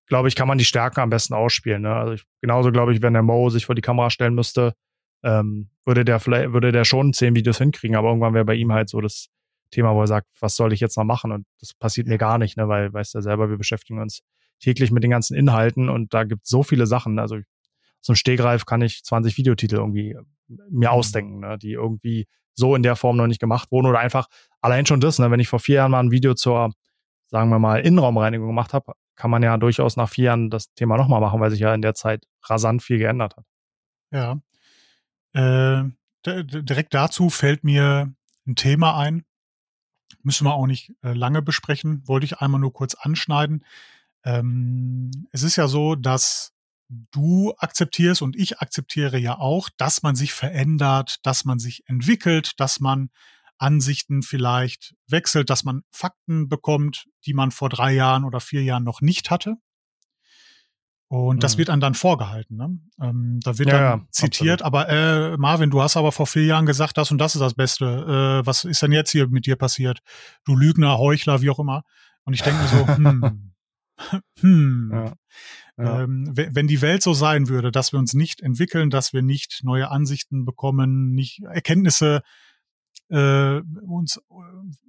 glaube ich, kann man die Stärken am besten ausspielen. Ne? Also ich, genauso glaube ich, wenn der Mo sich vor die Kamera stellen müsste, ähm, würde der vielleicht, würde der schon zehn Videos hinkriegen, aber irgendwann wäre bei ihm halt so das Thema, wo er sagt, was soll ich jetzt noch machen? Und das passiert mir gar nicht, ne? weil, weißt du selber, wir beschäftigen uns täglich mit den ganzen Inhalten und da gibt es so viele Sachen. Also zum Stegreif kann ich 20 Videotitel irgendwie mir mhm. ausdenken, ne, die irgendwie so in der Form noch nicht gemacht wurden oder einfach allein schon das, ne, wenn ich vor vier Jahren mal ein Video zur, sagen wir mal, Innenraumreinigung gemacht habe, kann man ja durchaus nach vier Jahren das Thema nochmal machen, weil sich ja in der Zeit rasant viel geändert hat. Ja. Äh, direkt dazu fällt mir ein Thema ein. Müssen wir auch nicht äh, lange besprechen, wollte ich einmal nur kurz anschneiden. Ähm, es ist ja so, dass du akzeptierst und ich akzeptiere ja auch, dass man sich verändert, dass man sich entwickelt, dass man Ansichten vielleicht wechselt, dass man Fakten bekommt, die man vor drei Jahren oder vier Jahren noch nicht hatte. Und mhm. das wird einem dann vorgehalten. Ne? Ähm, da wird ja, dann ja, zitiert, absolut. aber äh, Marvin, du hast aber vor vier Jahren gesagt, das und das ist das Beste. Äh, was ist denn jetzt hier mit dir passiert? Du Lügner, Heuchler, wie auch immer. Und ich denke mir so, hm, hm. Ja. Ja. Ähm, wenn die Welt so sein würde, dass wir uns nicht entwickeln, dass wir nicht neue Ansichten bekommen, nicht Erkenntnisse äh, uns,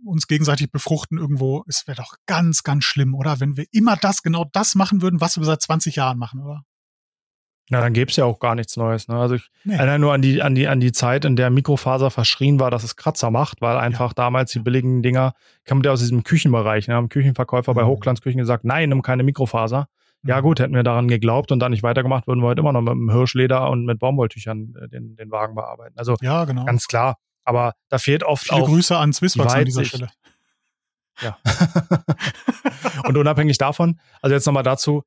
uns gegenseitig befruchten irgendwo, es wäre doch ganz, ganz schlimm, oder? Wenn wir immer das, genau das machen würden, was wir seit 20 Jahren machen, oder? Na, dann gäbe es ja auch gar nichts Neues. Ne? Also ich nee. erinnere nur an die, an, die, an die Zeit, in der Mikrofaser verschrien war, dass es Kratzer macht, weil einfach ja. damals die billigen Dinger, kam der aus diesem Küchenbereich, ne? haben Küchenverkäufer mhm. bei Hochglanzküchen gesagt, nein, nimm keine Mikrofaser. Mhm. Ja gut, hätten wir daran geglaubt und dann nicht weitergemacht, würden wir heute immer noch mit dem Hirschleder und mit Baumwolltüchern äh, den, den Wagen bearbeiten. Also ja, genau. ganz klar. Aber da fehlt oft Viele auch Grüße an Swisswax an dieser Stelle. Ja. und unabhängig davon, also jetzt nochmal dazu,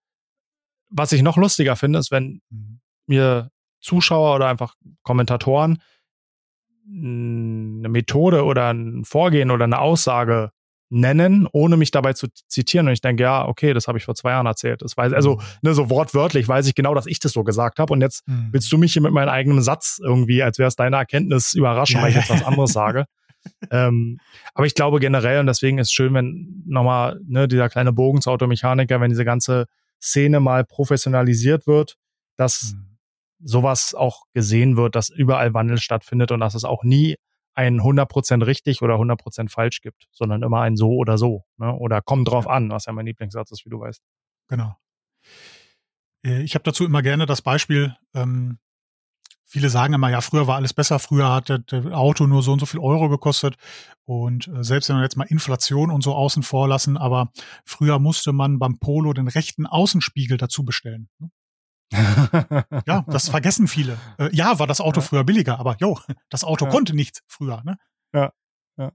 was ich noch lustiger finde, ist, wenn mhm. mir Zuschauer oder einfach Kommentatoren eine Methode oder ein Vorgehen oder eine Aussage nennen, ohne mich dabei zu zitieren. Und ich denke, ja, okay, das habe ich vor zwei Jahren erzählt. Das weiß, also mhm. ne, so wortwörtlich weiß ich genau, dass ich das so gesagt habe. Und jetzt mhm. willst du mich hier mit meinem eigenen Satz irgendwie, als wäre es deine Erkenntnis, überraschen, ja, weil ich jetzt was anderes sage. ähm, aber ich glaube generell, und deswegen ist es schön, wenn nochmal ne, dieser kleine Bogen zu Automechaniker, wenn diese ganze Szene mal professionalisiert wird, dass mhm. sowas auch gesehen wird, dass überall Wandel stattfindet und dass es auch nie ein 100% richtig oder 100% falsch gibt, sondern immer ein so oder so. Ne? Oder kommt drauf an, was ja mein Lieblingssatz ist, wie du weißt. Genau. Äh, ich habe dazu immer gerne das Beispiel, ähm, viele sagen immer, ja, früher war alles besser, früher hat das Auto nur so und so viel Euro gekostet. Und äh, selbst wenn wir jetzt mal Inflation und so außen vor lassen, aber früher musste man beim Polo den rechten Außenspiegel dazu bestellen. Ne? ja, das vergessen viele. Äh, ja, war das Auto ja. früher billiger, aber jo, das Auto ja. konnte nichts früher, ne? Ja, ja.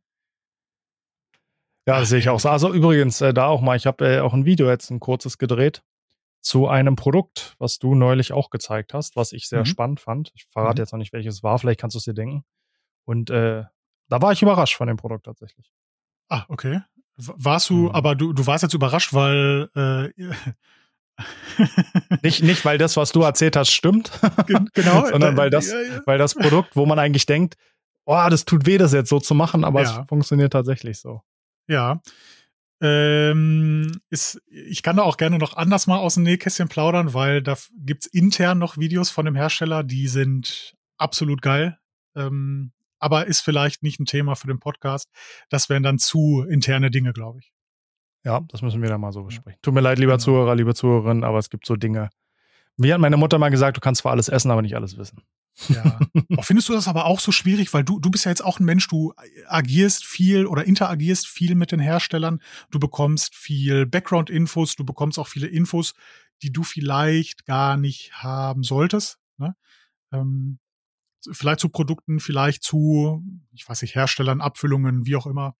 Ja, das sehe ich auch so. Also übrigens, äh, da auch mal, ich habe äh, auch ein Video jetzt ein kurzes gedreht zu einem Produkt, was du neulich auch gezeigt hast, was ich sehr mhm. spannend fand. Ich verrate mhm. jetzt noch nicht, welches war, vielleicht kannst du es dir denken. Und äh, da war ich überrascht von dem Produkt tatsächlich. Ah, okay. Warst du, mhm. aber du, du warst jetzt überrascht, weil äh, nicht, nicht, weil das, was du erzählt hast, stimmt. Genau. sondern weil das, ja, ja. weil das Produkt, wo man eigentlich denkt, oh, das tut weh, das jetzt so zu machen, aber ja. es funktioniert tatsächlich so. Ja. Ähm, ist, ich kann da auch gerne noch anders mal aus dem Nähkästchen plaudern, weil da gibt's intern noch Videos von dem Hersteller, die sind absolut geil. Ähm, aber ist vielleicht nicht ein Thema für den Podcast. Das wären dann zu interne Dinge, glaube ich. Ja, das müssen wir dann mal so besprechen. Tut mir leid, lieber genau. Zuhörer, liebe Zuhörerinnen, aber es gibt so Dinge. Wie hat meine Mutter mal gesagt, du kannst zwar alles essen, aber nicht alles wissen. Ja. Auch findest du das aber auch so schwierig, weil du, du bist ja jetzt auch ein Mensch, du agierst viel oder interagierst viel mit den Herstellern, du bekommst viel Background-Infos, du bekommst auch viele Infos, die du vielleicht gar nicht haben solltest. Ne? Ähm, vielleicht zu Produkten, vielleicht zu, ich weiß nicht, Herstellern, Abfüllungen, wie auch immer.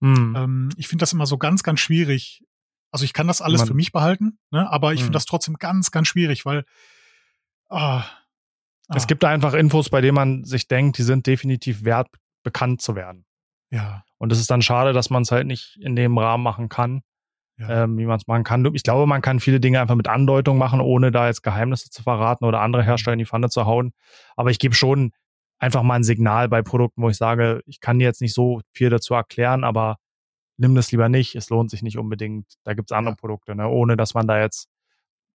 Mhm. Ähm, ich finde das immer so ganz, ganz schwierig. Also ich kann das alles Man, für mich behalten, ne? aber ich mhm. finde das trotzdem ganz, ganz schwierig, weil ah, ah. es gibt da einfach Infos, bei denen man sich denkt, die sind definitiv wert, bekannt zu werden. Ja. Und es ist dann schade, dass man es halt nicht in dem Rahmen machen kann, ja. ähm, wie man es machen kann. Ich glaube, man kann viele Dinge einfach mit Andeutung machen, ohne da jetzt Geheimnisse zu verraten oder andere Hersteller in die Pfanne zu hauen. Aber ich gebe schon einfach mal ein Signal bei Produkten, wo ich sage, ich kann dir jetzt nicht so viel dazu erklären, aber nimm das lieber nicht. Es lohnt sich nicht unbedingt. Da gibt es andere ja. Produkte, ne? ohne dass man da jetzt,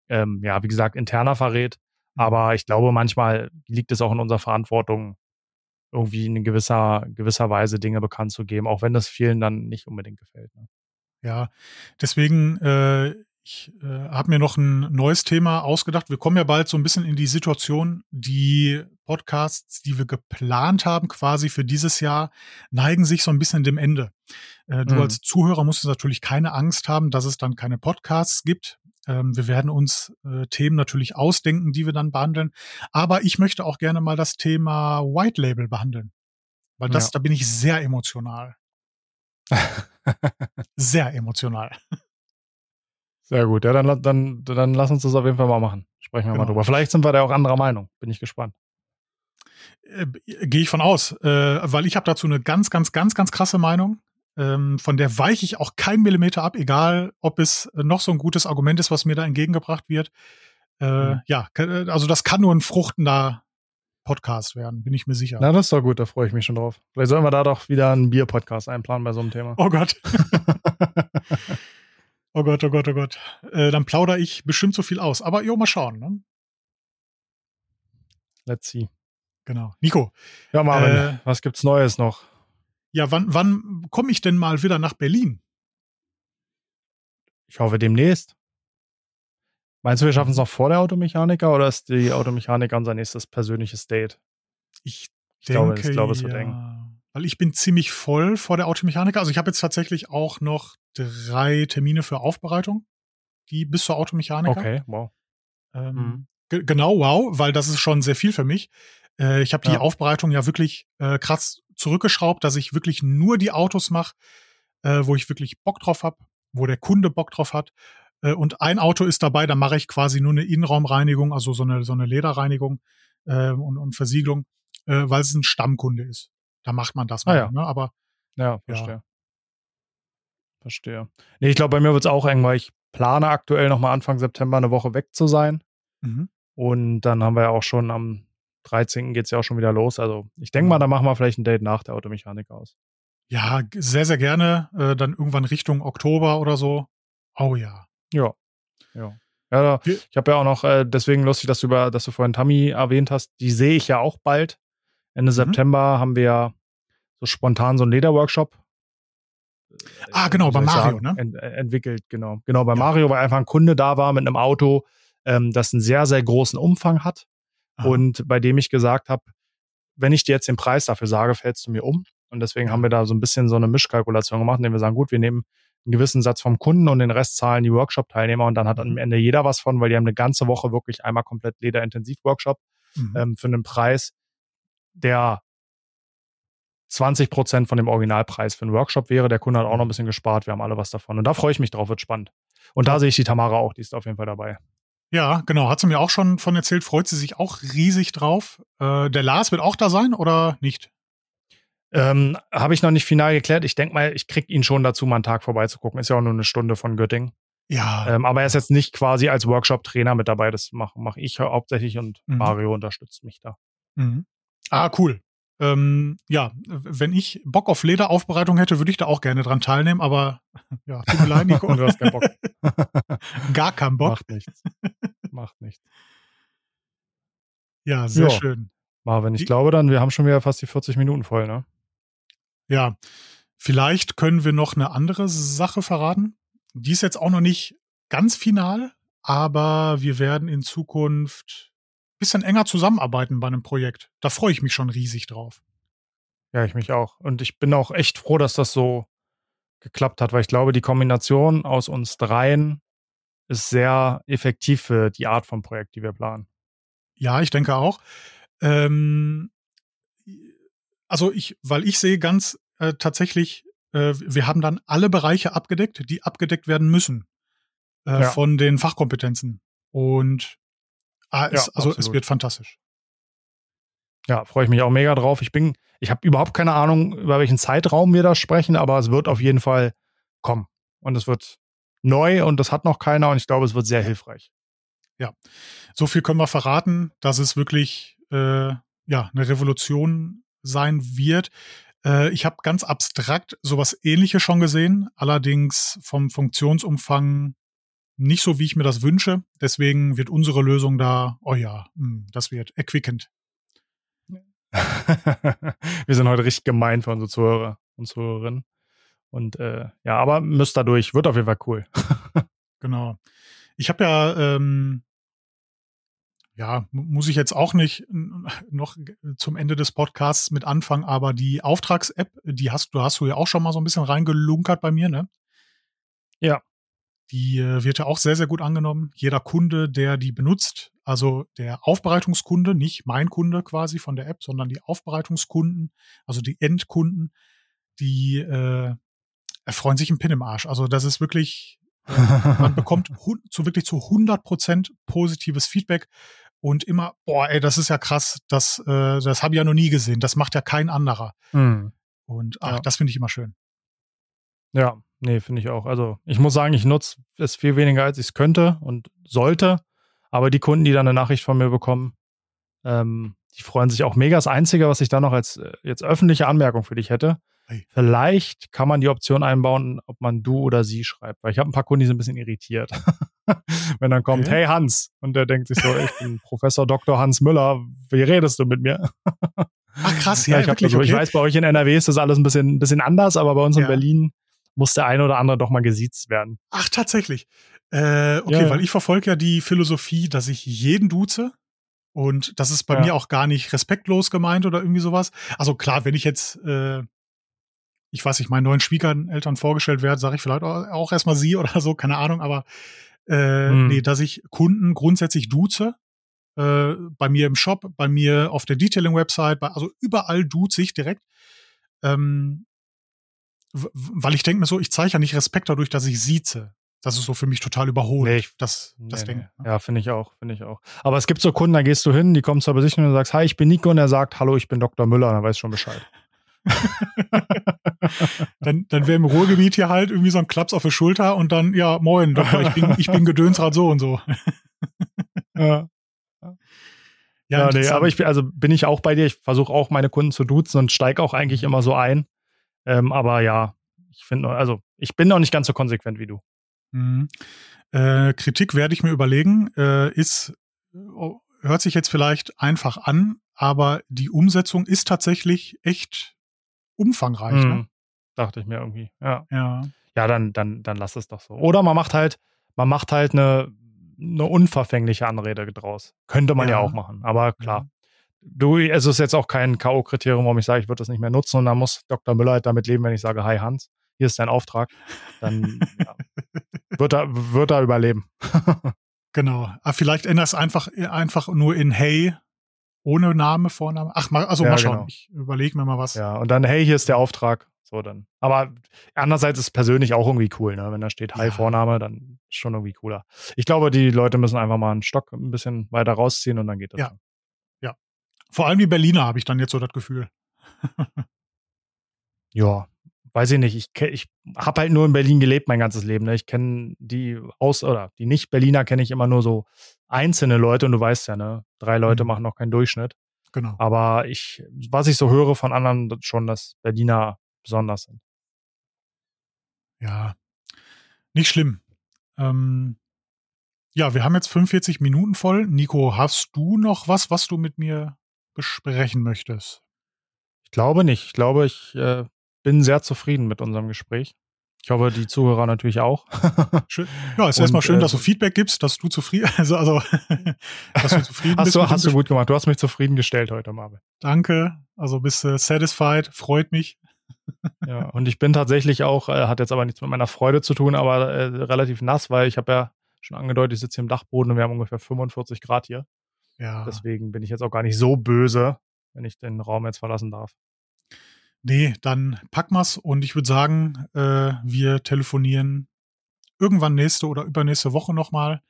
ähm, ja, wie gesagt, interner verrät. Aber ich glaube, manchmal liegt es auch in unserer Verantwortung, irgendwie in gewisser, gewisser Weise Dinge bekannt zu geben, auch wenn das vielen dann nicht unbedingt gefällt. Ne? Ja, deswegen, äh, ich äh, habe mir noch ein neues Thema ausgedacht. Wir kommen ja bald so ein bisschen in die Situation, die Podcasts, die wir geplant haben, quasi für dieses Jahr, neigen sich so ein bisschen dem Ende. Äh, du mhm. als Zuhörer musst natürlich keine Angst haben, dass es dann keine Podcasts gibt. Ähm, wir werden uns äh, Themen natürlich ausdenken, die wir dann behandeln. Aber ich möchte auch gerne mal das Thema White Label behandeln. Weil das, ja. da bin ich sehr emotional. Sehr emotional. Sehr gut. Ja, dann, dann, dann lass uns das auf jeden Fall mal machen. Sprechen wir genau. mal drüber. Vielleicht sind wir da auch anderer Meinung. Bin ich gespannt. Äh, Gehe ich von aus, äh, weil ich habe dazu eine ganz, ganz, ganz, ganz krasse Meinung. Ähm, von der weiche ich auch keinen Millimeter ab, egal ob es noch so ein gutes Argument ist, was mir da entgegengebracht wird. Äh, mhm. Ja, äh, also das kann nur ein fruchtender Podcast werden, bin ich mir sicher. Na, das ist doch gut, da freue ich mich schon drauf. Vielleicht sollen wir da doch wieder einen Bier-Podcast einplanen bei so einem Thema. Oh Gott. oh Gott, oh Gott, oh Gott. Äh, dann plaudere ich bestimmt so viel aus. Aber jo, mal schauen. Ne? Let's see. Genau. Nico. Ja, Marvin, äh, was gibt's Neues noch? Ja, wann, wann komme ich denn mal wieder nach Berlin? Ich hoffe demnächst. Meinst du, wir schaffen es noch vor der Automechaniker oder ist die Automechaniker unser nächstes persönliches Date? Ich, ich denke, glaube, ich glaube, es wird ja. eng. Weil ich bin ziemlich voll vor der Automechaniker. Also ich habe jetzt tatsächlich auch noch drei Termine für Aufbereitung, die bis zur Automechaniker. Okay, wow. Ähm, mhm. Genau, wow, weil das ist schon sehr viel für mich. Äh, ich habe die ja. Aufbereitung ja wirklich äh, krass zurückgeschraubt, dass ich wirklich nur die Autos mache, äh, wo ich wirklich Bock drauf habe, wo der Kunde Bock drauf hat. Äh, und ein Auto ist dabei, da mache ich quasi nur eine Innenraumreinigung, also so eine, so eine Lederreinigung äh, und, und Versiegelung, äh, weil es ein Stammkunde ist. Da macht man das ah, mal. Ja. Ne? Aber ja, verstehe. Ja. Verstehe. Nee, ich glaube, bei mir wird es auch eng, weil ich plane aktuell nochmal Anfang September eine Woche weg zu sein. Mhm. Und dann haben wir ja auch schon am 13. geht es ja auch schon wieder los. Also ich denke mal, da machen wir vielleicht ein Date nach der Automechanik aus. Ja, sehr, sehr gerne. Äh, dann irgendwann Richtung Oktober oder so. Oh ja. Ja. Ja. Ja, ich habe ja auch noch, äh, deswegen lustig, dass du über, dass du vorhin Tammy erwähnt hast, die sehe ich ja auch bald. Ende mhm. September haben wir ja so spontan so einen Lederworkshop. Ah, genau, bei Mario, sagen, ne? Ent, äh, entwickelt, genau. Genau, bei ja. Mario, weil einfach ein Kunde da war mit einem Auto, ähm, das einen sehr, sehr großen Umfang hat. Aha. Und bei dem ich gesagt habe, wenn ich dir jetzt den Preis dafür sage, fällst du mir um. Und deswegen haben wir da so ein bisschen so eine Mischkalkulation gemacht, indem wir sagen, gut, wir nehmen einen gewissen Satz vom Kunden und den Rest zahlen die Workshop-Teilnehmer und dann hat am mhm. Ende jeder was von, weil die haben eine ganze Woche wirklich einmal komplett Lederintensiv-Workshop mhm. ähm, für einen Preis, der 20 Prozent von dem Originalpreis für einen Workshop wäre. Der Kunde hat auch noch ein bisschen gespart. Wir haben alle was davon. Und da freue ich mich drauf, wird spannend. Und da sehe ich die Tamara auch, die ist auf jeden Fall dabei. Ja, genau. Hat sie mir auch schon von erzählt, freut sie sich auch riesig drauf. Äh, der Lars wird auch da sein oder nicht? Ähm, Habe ich noch nicht final geklärt. Ich denke mal, ich kriege ihn schon dazu, mal einen Tag vorbeizugucken. Ist ja auch nur eine Stunde von Göttingen. Ja. Ähm, aber er ist jetzt nicht quasi als Workshop-Trainer mit dabei. Das mache mach ich hauptsächlich und mhm. Mario unterstützt mich da. Mhm. Ah, cool. Ähm, ja, wenn ich Bock auf Lederaufbereitung hätte, würde ich da auch gerne dran teilnehmen, aber ja, tut mir leid, Nico. du hast keinen Bock. Gar keinen Bock. Macht nichts. Macht nichts. Ja, sehr jo. schön. Marvin, ich die, glaube dann, wir haben schon wieder fast die 40 Minuten voll, ne? Ja, vielleicht können wir noch eine andere Sache verraten. Die ist jetzt auch noch nicht ganz final, aber wir werden in Zukunft bisschen enger zusammenarbeiten bei einem Projekt. Da freue ich mich schon riesig drauf. Ja, ich mich auch. Und ich bin auch echt froh, dass das so geklappt hat, weil ich glaube, die Kombination aus uns dreien ist sehr effektiv für die Art von Projekt, die wir planen. Ja, ich denke auch. Ähm, also ich, weil ich sehe ganz äh, tatsächlich, äh, wir haben dann alle Bereiche abgedeckt, die abgedeckt werden müssen äh, ja. von den Fachkompetenzen. Und ah, es, ja, also absolut. es wird fantastisch. Ja, freue ich mich auch mega drauf. Ich bin, ich habe überhaupt keine Ahnung, über welchen Zeitraum wir da sprechen, aber es wird auf jeden Fall kommen. Und es wird neu und das hat noch keiner und ich glaube, es wird sehr hilfreich. Ja, so viel können wir verraten, dass es wirklich äh, ja eine Revolution sein wird. Äh, ich habe ganz abstrakt sowas Ähnliches schon gesehen, allerdings vom Funktionsumfang nicht so, wie ich mir das wünsche. Deswegen wird unsere Lösung da, oh ja, hm, das wird erquickend. Wir sind heute richtig gemein für unsere Zuhörer und Zuhörerinnen. Und äh, ja, aber müsst da durch. Wird auf jeden Fall cool. genau. Ich habe ja, ähm, ja, muss ich jetzt auch nicht noch zum Ende des Podcasts mit anfangen, aber die Auftrags-App, die hast du hast du ja auch schon mal so ein bisschen reingelunkert bei mir, ne? Ja. Die äh, wird ja auch sehr, sehr gut angenommen. Jeder Kunde, der die benutzt, also der Aufbereitungskunde, nicht mein Kunde quasi von der App, sondern die Aufbereitungskunden, also die Endkunden, die äh, erfreuen sich ein Pin im Arsch. Also das ist wirklich, äh, man bekommt zu wirklich zu 100 Prozent positives Feedback und immer, boah, ey, das ist ja krass, das, äh, das habe ich ja noch nie gesehen. Das macht ja kein anderer. Mhm. Und ach, ja. das finde ich immer schön. Ja, nee, finde ich auch. Also ich muss sagen, ich nutze es viel weniger, als ich es könnte und sollte. Aber die Kunden, die dann eine Nachricht von mir bekommen, ähm, die freuen sich auch mega. Das Einzige, was ich da noch als äh, jetzt öffentliche Anmerkung für dich hätte, hey. vielleicht kann man die Option einbauen, ob man du oder sie schreibt. Weil ich habe ein paar Kunden, die sind ein bisschen irritiert. Wenn dann kommt, hey. hey Hans, und der denkt sich so, ich bin Professor Dr. Hans Müller, wie redest du mit mir? Ach krass, ja, ja ich, wirklich, so, okay. ich weiß, bei euch in NRW ist das alles ein bisschen, ein bisschen anders, aber bei uns ja. in Berlin muss der eine oder andere doch mal gesiezt werden. Ach, tatsächlich. Äh, okay, ja. weil ich verfolge ja die Philosophie, dass ich jeden duze. Und das ist bei ja. mir auch gar nicht respektlos gemeint oder irgendwie sowas. Also klar, wenn ich jetzt, äh, ich weiß nicht, meinen neuen Schwiegereltern vorgestellt werde, sage ich vielleicht auch erstmal sie oder so, keine Ahnung, aber äh, hm. nee, dass ich Kunden grundsätzlich duze. Äh, bei mir im Shop, bei mir auf der Detailing-Website, also überall duze ich direkt. Ähm, weil ich denke mir so, ich zeige ja nicht Respekt dadurch, dass ich sieze. Das ist so für mich total überholt, nee, das, das nee, Ding. Nee. Ne? Ja, finde ich auch, finde ich auch. Aber es gibt so Kunden, da gehst du hin, die kommen zur Besichtigung und sagst, hi, ich bin Nico und er sagt, hallo, ich bin Dr. Müller, dann weiß schon Bescheid. dann dann wäre im Ruhrgebiet hier halt irgendwie so ein Klaps auf der Schulter und dann, ja, moin, Doktor, ich bin, ich bin Gedönsrad so und so. ja. Ja, ja nee, aber ich bin, also bin ich auch bei dir. Ich versuche auch meine Kunden zu duzen und steige auch eigentlich immer so ein. Ähm, aber ja, ich finde, also ich bin noch nicht ganz so konsequent wie du. Mhm. Äh, Kritik werde ich mir überlegen, äh, ist, oh, hört sich jetzt vielleicht einfach an, aber die Umsetzung ist tatsächlich echt umfangreich. Mhm. Ne? Dachte ich mir irgendwie, ja. Ja, ja dann, dann, dann lass es doch so. Oder man macht halt, man macht halt eine, eine unverfängliche Anrede draus. Könnte man ja, ja auch machen, aber klar. Du, es ist jetzt auch kein K.O.-Kriterium, warum ich sage, ich würde das nicht mehr nutzen und dann muss Dr. Müller halt damit leben, wenn ich sage, hi Hans hier ist dein Auftrag, dann ja, wird, er, wird er überleben. genau. Aber ah, vielleicht ändert es einfach, einfach nur in Hey, ohne Name, Vorname. Ach, mal, also ja, mal schauen. Genau. Ich überlege mir mal was. Ja, und dann, hey, hier ist der Auftrag. So dann. Aber andererseits ist es persönlich auch irgendwie cool, ne? Wenn da steht Hi ja. Vorname, dann ist schon irgendwie cooler. Ich glaube, die Leute müssen einfach mal einen Stock ein bisschen weiter rausziehen und dann geht das. Ja. Dann. Vor allem die Berliner habe ich dann jetzt so das Gefühl. ja, weiß ich nicht, ich, ich habe halt nur in Berlin gelebt mein ganzes Leben. Ne? Ich kenne die aus oder die Nicht-Berliner kenne ich immer nur so einzelne Leute und du weißt ja, ne, drei Leute mhm. machen noch keinen Durchschnitt. Genau. Aber ich, was ich so höre von anderen, schon, dass Berliner besonders sind. Ja, nicht schlimm. Ähm, ja, wir haben jetzt 45 Minuten voll. Nico, hast du noch was, was du mit mir besprechen möchtest? Ich glaube nicht. Ich glaube, ich äh, bin sehr zufrieden mit unserem Gespräch. Ich hoffe, die Zuhörer natürlich auch. Schön. Ja, es ist erstmal schön, dass du äh, Feedback gibst, dass du zufrieden, also, also dass du zufrieden hast bist. Du, hast du gut gemacht. Du hast mich zufriedengestellt heute, Marvin. Danke. Also bist du satisfied, freut mich. ja, und ich bin tatsächlich auch, äh, hat jetzt aber nichts mit meiner Freude zu tun, aber äh, relativ nass, weil ich habe ja schon angedeutet, ich sitze hier im Dachboden und wir haben ungefähr 45 Grad hier. Ja. Deswegen bin ich jetzt auch gar nicht so böse, wenn ich den Raum jetzt verlassen darf. Nee, dann pack mal's und ich würde sagen, äh, wir telefonieren irgendwann nächste oder übernächste Woche nochmal.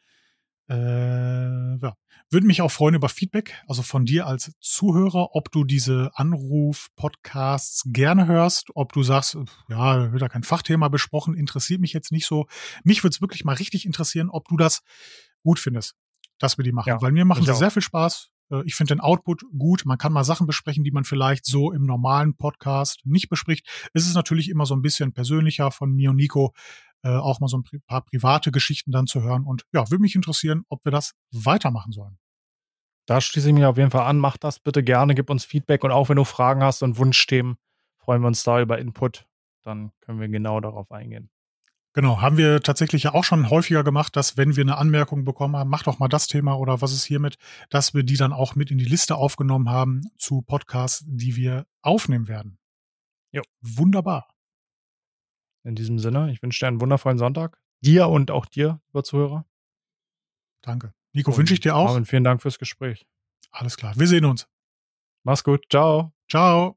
Äh, ja. Würde mich auch freuen über Feedback, also von dir als Zuhörer, ob du diese Anruf-Podcasts gerne hörst, ob du sagst, ja, wird da kein Fachthema besprochen, interessiert mich jetzt nicht so. Mich würde es wirklich mal richtig interessieren, ob du das gut findest, dass wir die machen. Ja, Weil mir machen sie sehr viel Spaß. Äh, ich finde den Output gut. Man kann mal Sachen besprechen, die man vielleicht so im normalen Podcast nicht bespricht. Es ist natürlich immer so ein bisschen persönlicher von mir und Nico, äh, auch mal so ein paar private Geschichten dann zu hören. Und ja, würde mich interessieren, ob wir das weitermachen sollen. Da schließe ich mich auf jeden Fall an. Mach das bitte gerne, gib uns Feedback und auch wenn du Fragen hast und Wunschthemen, freuen wir uns da über Input. Dann können wir genau darauf eingehen. Genau, haben wir tatsächlich ja auch schon häufiger gemacht, dass wenn wir eine Anmerkung bekommen haben, mach doch mal das Thema oder was ist hiermit, dass wir die dann auch mit in die Liste aufgenommen haben zu Podcasts, die wir aufnehmen werden. Ja, wunderbar. In diesem Sinne, ich wünsche dir einen wundervollen Sonntag. Dir und auch dir, lieber Zuhörer. Danke. Nico, wünsche ich dir auch. Und vielen Dank fürs Gespräch. Alles klar. Wir sehen uns. Mach's gut. Ciao. Ciao.